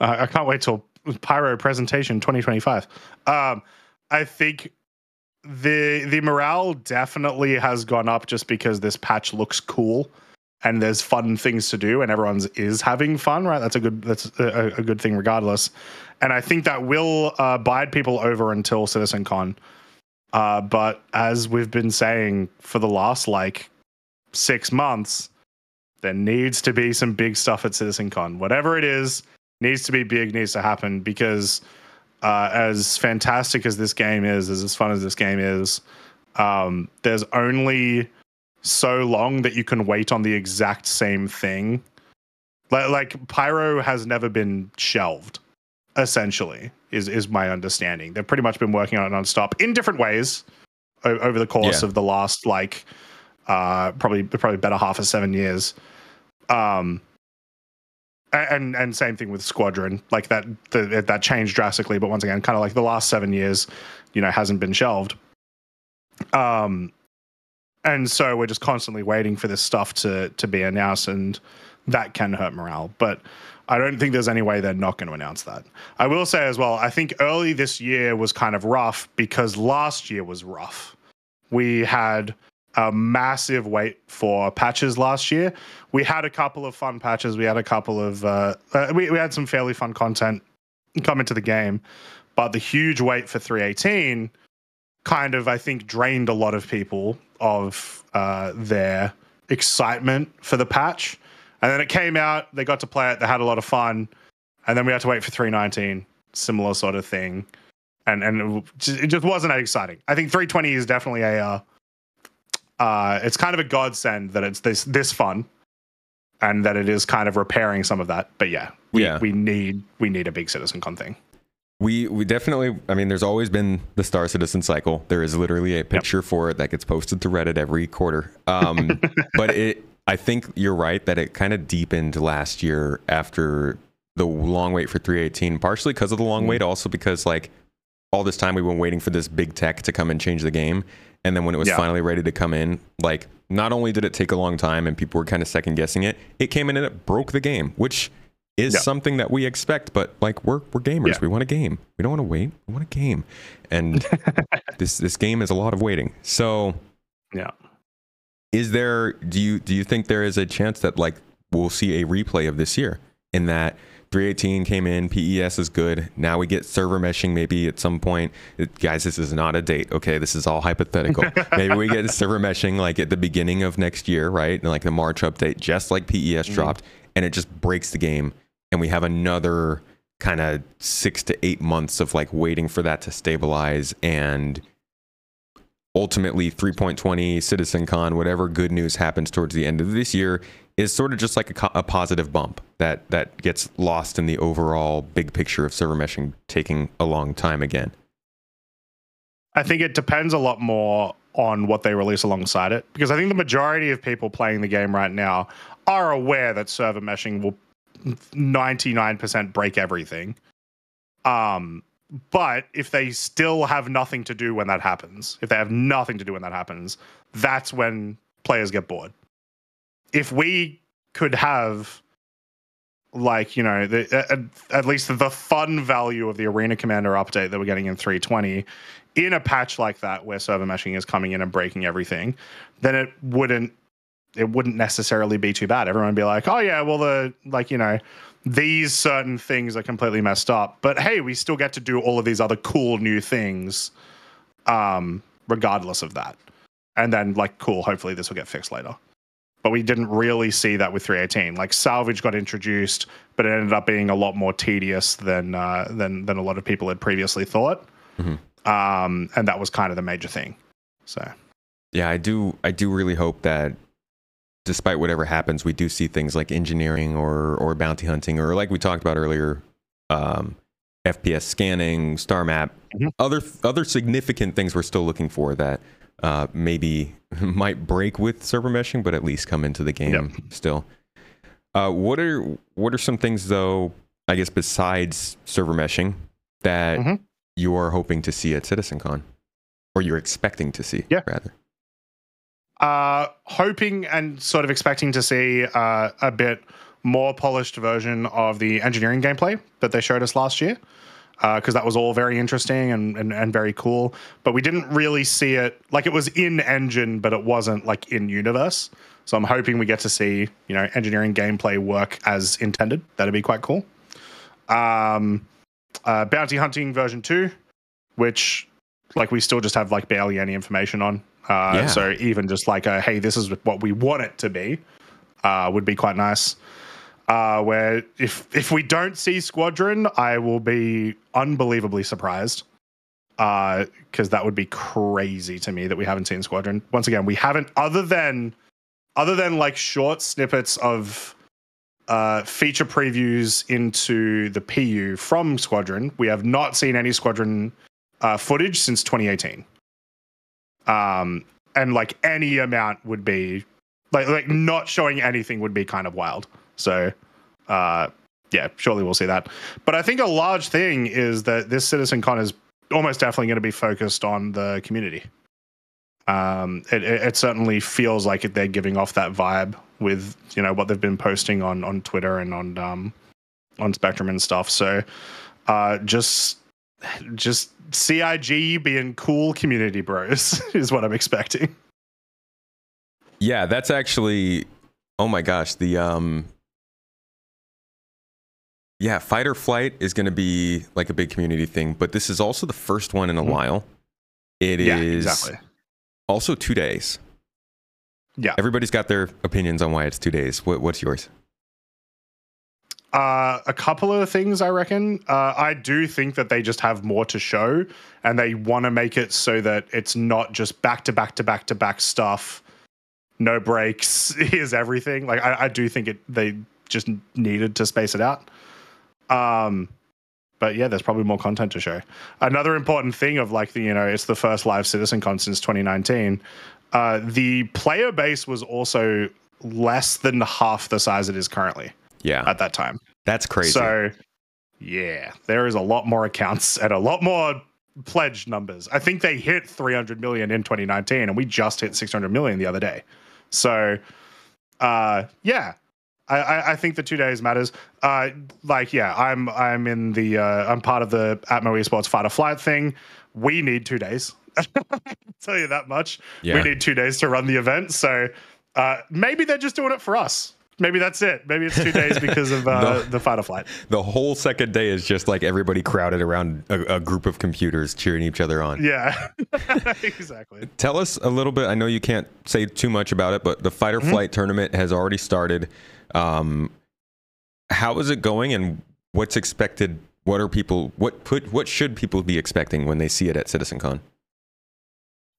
I can't wait till Pyro presentation 2025. Um, I think the the morale definitely has gone up just because this patch looks cool and there's fun things to do and everyone's is having fun. Right, that's a good that's a, a good thing regardless. And I think that will uh, bide people over until Citizen Con. Uh, but as we've been saying for the last like six months, there needs to be some big stuff at CitizenCon. Whatever it is, needs to be big, needs to happen because uh, as fantastic as this game is, as as fun as this game is, um, there's only so long that you can wait on the exact same thing. Like, like Pyro has never been shelved. Essentially, is is my understanding. They've pretty much been working on it nonstop in different ways o- over the course Yeah. of the last like uh, probably probably better half of seven years. Um, and and same thing with Squadron, like that the, that changed drastically. But once again, kind of like the last seven years, you know, hasn't been shelved. Um, and so we're just constantly waiting for this stuff to to be announced, and that can hurt morale. But I don't think there's any way they're not going to announce that. I will say as well, I think early this year was kind of rough because last year was rough. We had a massive wait for patches last year. We had a couple of fun patches. We had a couple of uh, uh, we we had some fairly fun content come into the game, but the huge wait for 318 kind of I think drained a lot of people of uh, their excitement for the patch. And then it came out, they got to play it, they had a lot of fun, and then we had to wait for 319, similar sort of thing. And and it just, wasn't that exciting. I think 320 is definitely a uh, it's kind of a godsend that it's this this fun and that it is kind of repairing some of that. But yeah, we, Yeah. we need we need a big citizen con thing. We we definitely. I mean, there's always been the Star Citizen cycle. There is literally a picture for it that gets posted to Reddit every quarter. Um, [LAUGHS] but it, I think you're right that it kind of deepened last year after the long wait for 318. Partially because of the long wait, also because like all this time we've been waiting for this big tech to come and change the game, and then when it was Yeah. finally ready to come in, like not only did it take a long time and people were kind of second guessing it, it came in and it broke the game, which is Yeah. something that we expect. But like we're we're gamers, Yeah. we want a game. We don't want to wait. We want a game, and [LAUGHS] this this game is a lot of waiting. So Yeah. is there do you do you think there is a chance that like we'll see a replay of this year in that 318 came in pes is good. Now we get server meshing maybe at some point. It- guys this is not a date. Okay this is all hypothetical. [LAUGHS] Maybe we get server meshing like at the beginning of next year right? And like the march update just like pes mm-hmm. dropped and it just breaks the game and we have another kind of six to eight months of like waiting for that to stabilize and ultimately 3.20 citizen con whatever good news happens towards the end of this year is sort of just like a, a positive bump that that gets lost in the overall big picture of server meshing taking a long time again I think it depends a lot more on what they release alongside it because I think the majority of people playing the game right now are aware that server meshing will 99% break everything. Um, but if they still have nothing to do when that happens, if they have nothing to do when that happens, that's when players get bored. If we could have like you know the, at, at least the fun value of the arena commander update that we're getting in 320 in a patch like that where server meshing is coming in and breaking everything then it wouldn't it wouldn't necessarily be too bad. Everyone would be like oh yeah well the like you know these certain things are completely messed up but hey we still get to do all of these other cool new things um regardless of that. And then like cool hopefully this will get fixed later but we didn't really see that with 318 like salvage got introduced but it ended up being a lot more tedious than uh, than than a lot of people had previously thought Mhm. um and that was kind of the major thing so yeah i do i do really hope that despite whatever happens we do see things like engineering or or bounty hunting or like we talked about earlier um fps scanning star map Mhm. other other significant things we're still looking for that uh maybe [LAUGHS] might break with server meshing but at least come into the game Yep. still uh what are what are some things though i guess besides server meshing that Mhm. you are hoping to see at citizencon or you're expecting to see Yeah. rather uh, hoping and sort of expecting to see uh, a bit more polished version of the engineering gameplay that they showed us last year because that was all very interesting and, and, and very cool. But we didn't really see it like it was in engine but it wasn't like in universe. So i'm hoping we get to see you know engineering gameplay work as intended. That'd be quite cool. Um uh, bounty hunting version 2 which like we still just have like barely any information on. Uh, Yeah. so even just like a hey this is what we want it to be uh, would be quite nice uh, where if if we don't see squadron i will be unbelievably surprised. Because that would be crazy to me that we haven't seen squadron. Once again we haven't other than other than like short snippets of uh, feature previews into the pu from squadron we have not seen any squadron uh, footage since 2018 um and like any amount would be like like not showing anything would be kind of wild so uh yeah surely we'll see that. But i think a large thing is that this citizen con is almost definitely going to be focused on the community. Um it, it, certainly feels like they're giving off that vibe with you know what they've been posting on on twitter and on um on spectrum and stuff. So uh just just cig being cool community bros [LAUGHS] is what i'm expecting. Yeah, that's actually oh my gosh, the um Yeah, fight or flight is going to be like a big community thing, but this is also the first one in a Mhm. while. It is yeah exactly also 2 days. Yeah. Everybody's got their opinions on why it's 2 days. What, what's yours? Uh, a couple of things, I reckon. Uh, I do think that they just have more to show, and they want to make it so that it's not just back to back to back to back stuff, no breaks. [LAUGHS] Here's everything. Like I, I do think it. They just needed to space it out. Um, but yeah, there's probably more content to show. Another important thing of like the you know it's the first live citizen CitizenCon since 2019. Uh, the player base was also less than half the size it is currently Yeah, at that time. that's crazy. So, yeah, there is a lot more accounts and a lot more pledge numbers. I think they hit 300 million in 2019, and we just hit 600 million the other day. So, uh, yeah, I, I, think the two days matters. Uh, like, yeah, I'm I'm in the uh, I'm part of the Atmo Esports Fight or Flight thing. We need two days. [LAUGHS] tell you that much. Yeah. We need two days to run the event. So uh, maybe they're just doing it for us. Maybe that's it. Maybe it's two days because of [LAUGHS] uh, No. the fight or flight. the whole second day is just like everybody crowded around a, a group of computers cheering each other on. Yeah, [LAUGHS] exactly. Tell us a little bit. I know you can't say too much about it, but the fight or flight tournament has already started. Um, how is it going, and what's expected? What are people? What put? What should people be expecting when they see it at CitizenCon?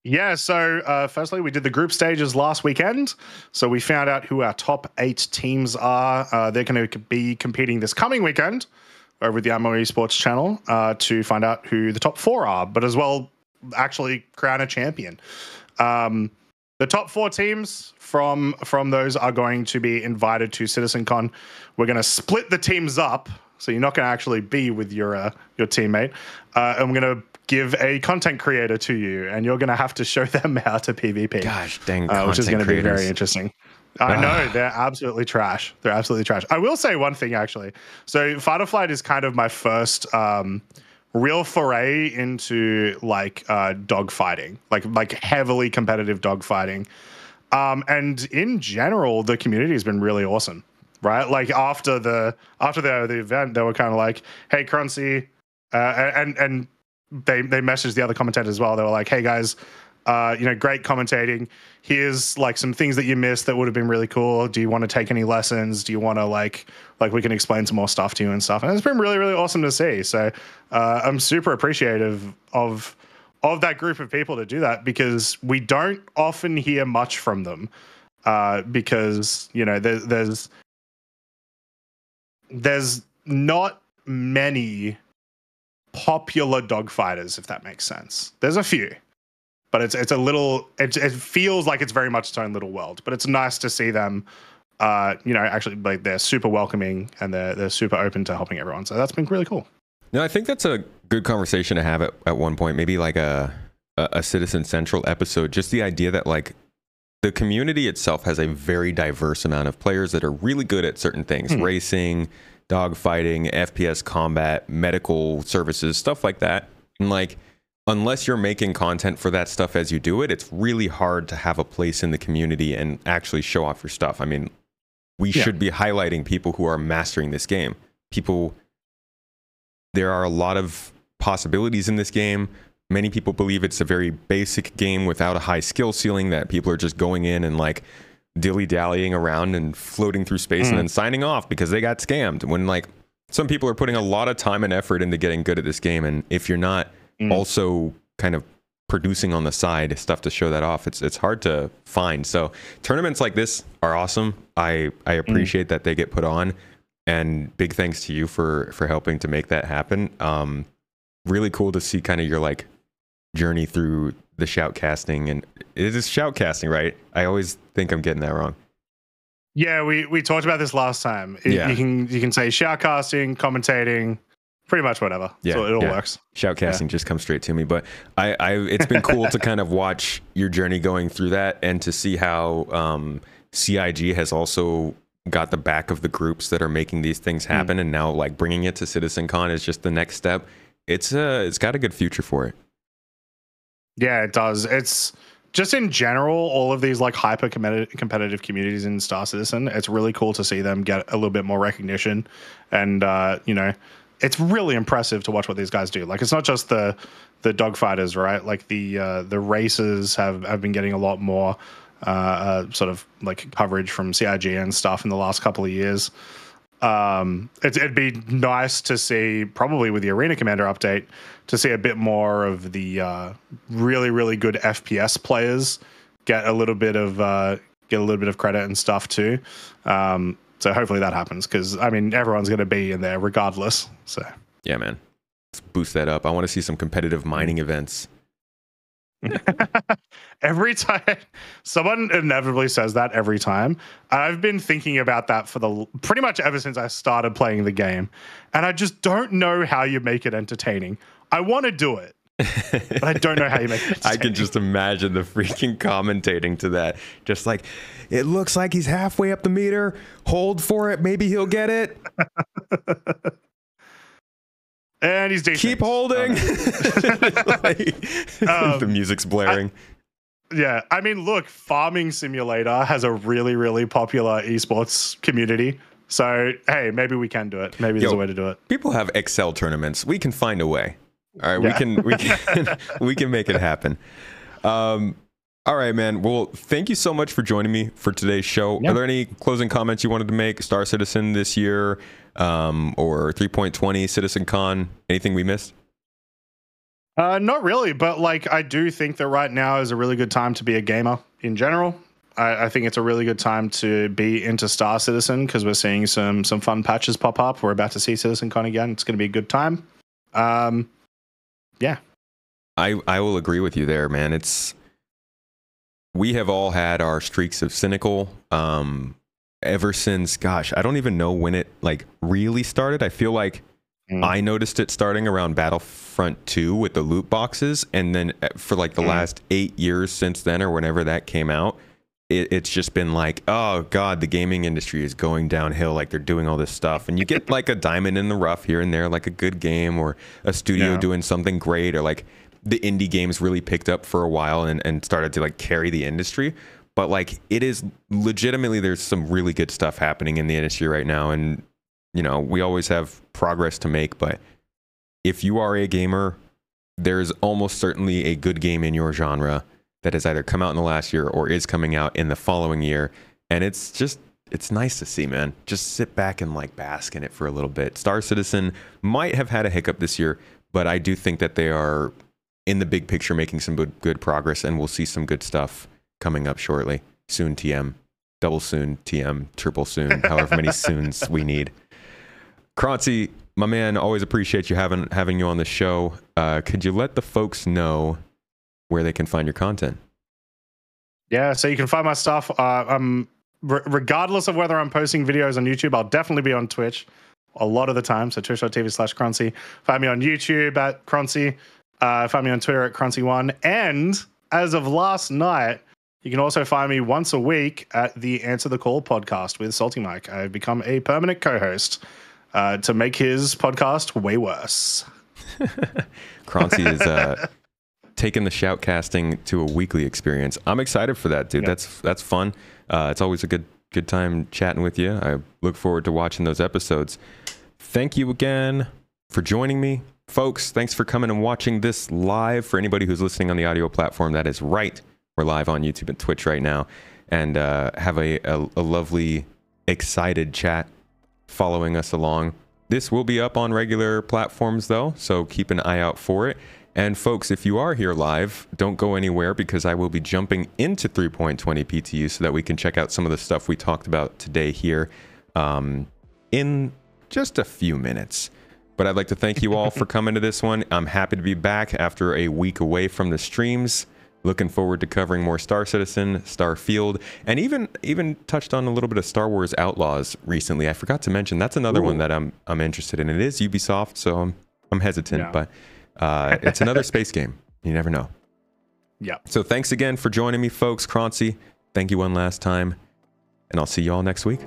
Yeah, so uh, firstly, we did the group stages last weekend. So we found out who our top eight teams are. Uh, they're going to be competing this coming weekend over the Atmo Esports channel uh, to find out who the top four are, but as well, actually crown a champion. Um, the top four teams from from those are going to be invited to CitizenCon. We're going to split the teams up, so you're not going to actually be with your uh, your teammate, uh, and we're going to give a content creator to you, and you're going to have to show [LAUGHS] them how to PvP Gosh, dang, uh, which is going to be very interesting. I know they're absolutely trash. They're absolutely trash. I will say one thing actually. So Fight or Flight is kind of my first um, real foray into like uh, dog fighting, like like heavily competitive dog fighting. Um, and in general, the community has been really awesome, right? Like after the after the the event, they were kind of like, "Hey, Croncy," uh, and and they they messaged the other commentators as well. They were like, "Hey guys, uh, you know, great commentating. Here's like some things that you missed that would have been really cool. Do you want to take any lessons? Do you want to like like we can explain some more stuff to you and stuff?" And it's been really really awesome to see. So uh, I'm super appreciative of of that group of people to do that because we don't often hear much from them uh, because you know there, there's there's not many popular dogfighters, if that makes sense. There's a few, but it's it's a little. It, it feels like it's very much its own little world. But it's nice to see them. Uh, you know, actually, like they're super welcoming and they're they're super open to helping everyone. So that's been really cool. No, I think that's a good conversation to have at, at one point. Maybe like a, a Citizen Central episode. Just the idea that like the community itself has a very diverse amount of players that are really good at certain things, Hmm. racing, dogfighting, FPS combat, medical services, stuff like that. And like unless you're making content for that stuff as you do it, it's really hard to have a place in the community and actually show off your stuff. I mean, we Yeah. should be highlighting people who are mastering this game. People there are a lot of possibilities in this game. Many people believe it's a very basic game without a high skill ceiling that people are just going in and like dilly dallying around and floating through space Mm. and then signing off because they got scammed. When like some people are putting a lot of time and effort into getting good at this game, and if you're not Mm. also kind of producing on the side stuff to show that off, it's it's hard to find. So tournaments like this are awesome. I I appreciate that they get put on, and big thanks to you for for helping to make that happen. Um, really cool to see kind of your like journey through the shoutcasting, and it is shoutcasting, right? I always think I'm getting that wrong. Yeah, we we talked about this last time. It- Yeah. You can you can say shoutcasting, commentating, pretty much whatever. Yeah, so it all yeah. works. Shoutcasting just comes straight to me, but I, I it's been cool to kind of watch your journey going through that and to see how um, CIG has also got the back of the groups that are making these things happen, and now like bringing it to CitizenCon is just the next step. It's uh, it's got a good future for it. Yeah, it does. It's just in general, all of these like hyper competitive competitive communities in Star Citizen. It's really cool to see them get a little bit more recognition, and uh, you know, it's really impressive to watch what these guys do. Like, it's not just the the dogfighters, right? Like the uh, the racers have have been getting a lot more uh, uh, sort of like coverage from CIG and stuff in the last couple of years. um, it, it'd be nice to see, probably with the Arena Commander update, to see a bit more of the uh, really, really good FPS players get a little bit of uh, get a little bit of credit and stuff too. Um, so hopefully that happens because I mean everyone's going to be in there regardless. So Yeah, man. let's boost that up. I want to see some competitive mining events. [LAUGHS] every time someone inevitably says that every time i've been thinking about that for the pretty much ever since i started playing the game and i just don't know how you make it entertaining i want to do it but i don't know how you make it [LAUGHS] I can just imagine the freaking commentating to that. Just like, it looks like he's halfway up the meter. Hold for it. Maybe he'll get it. [LAUGHS] and he's decent. Keep holding. Like, [LAUGHS] [LAUGHS] Um, the music's blaring. Yeah, I mean, look, Farming Simulator has a really, really popular esports community. So, hey, maybe we can do it. Maybe there's Yo. a way to do it. People have Excel tournaments. We can find a way. All right, we can we can we can make it happen. Um, all right, man. Well, thank you so much for joining me for today's show. Yeah. Are there any closing comments you wanted to make? Star Citizen this year, um, or 3.20 CitizenCon? Anything we missed? Uh, not really, but like, I do think that right now is a really good time to be a gamer in general. I, I think it's a really good time to be into Star Citizen because we're seeing some some fun patches pop up. We're about to see CitizenCon again. It's going to be a good time. Um, yeah, I I will agree with you there, man. It's we have all had our streaks of cynical um ever since gosh, I don't even know when it like really started. I feel like Mm. I noticed it starting around Battlefront 2 with the loot boxes and then uh, for like the Mm. last 8 years since then or whenever that came out, it, it's just been like, oh god, the gaming industry is going downhill. Like they're doing all this stuff, and you get like a diamond in the rough here and there, like a good game or a studio Yeah. doing something great, or like the indie games really picked up for a while and, and started to like carry the industry. But like it is legitimately, there's some really good stuff happening in the industry right now, and you know we always have progress to make. But if you are a gamer, there's almost certainly a good game in your genre that has either come out in the last year or is coming out in the following year. And it's just, it's nice to see, man. Just sit back and like bask in it for a little bit. Star Citizen might have had a hiccup this year, but I do think that they are in the big picture making some good, good progress and we'll see some good stuff coming up shortly. Soon TM, double soon TM, triple soon, however many [LAUGHS] soons we need. Croncy, my man, always appreciate you having having you on the show. Uh, could you let the folks know where they can find your content? Yeah, so you can find my stuff. Uh, um, re- regardless of whether I'm posting videos on YouTube, I'll definitely be on Twitch a lot of the time. So twitch.tv slash Croncy. Find me on YouTube at Croncy. Uh, find me on Twitter at Croncy1. And as of last night, you can also find me once a week at the Answer the Call podcast with Salty Mike. I've become a permanent co-host uh, to make his podcast way worse. [LAUGHS] Croncy is uh, taking the shoutcasting to a weekly experience. I'm excited for that, dude. Yeah. That's that's fun. Uh, it's always a good good time chatting with you. I look forward to watching those episodes. Thank you again for joining me, folks. Thanks for coming and watching this live. For anybody who's listening on the audio platform, that is right. We're live on YouTube and Twitch right now, and uh, have a, a, a lovely, excited chat following us along. This will be up on regular platforms though, so keep an eye out for it. And folks, if you are here live, don't go anywhere because I will be jumping into 3.20 PTU so that we can check out some of the stuff we talked about today here um, in just a few minutes. But I'd like to thank you all for [LAUGHS] coming to this one. I'm happy to be back after a week away from the streams. Looking forward to covering more Star Citizen, Starfield, and even even touched on a little bit of Star Wars Outlaws recently. I forgot to mention that's another one that I'm I'm interested in. It is Ubisoft, so I'm I'm hesitant, Yeah. but uh, it's another space game. You never know. Yeah. So thanks again for joining me, folks. Croncy, thank you one last time, and I'll see you all next week.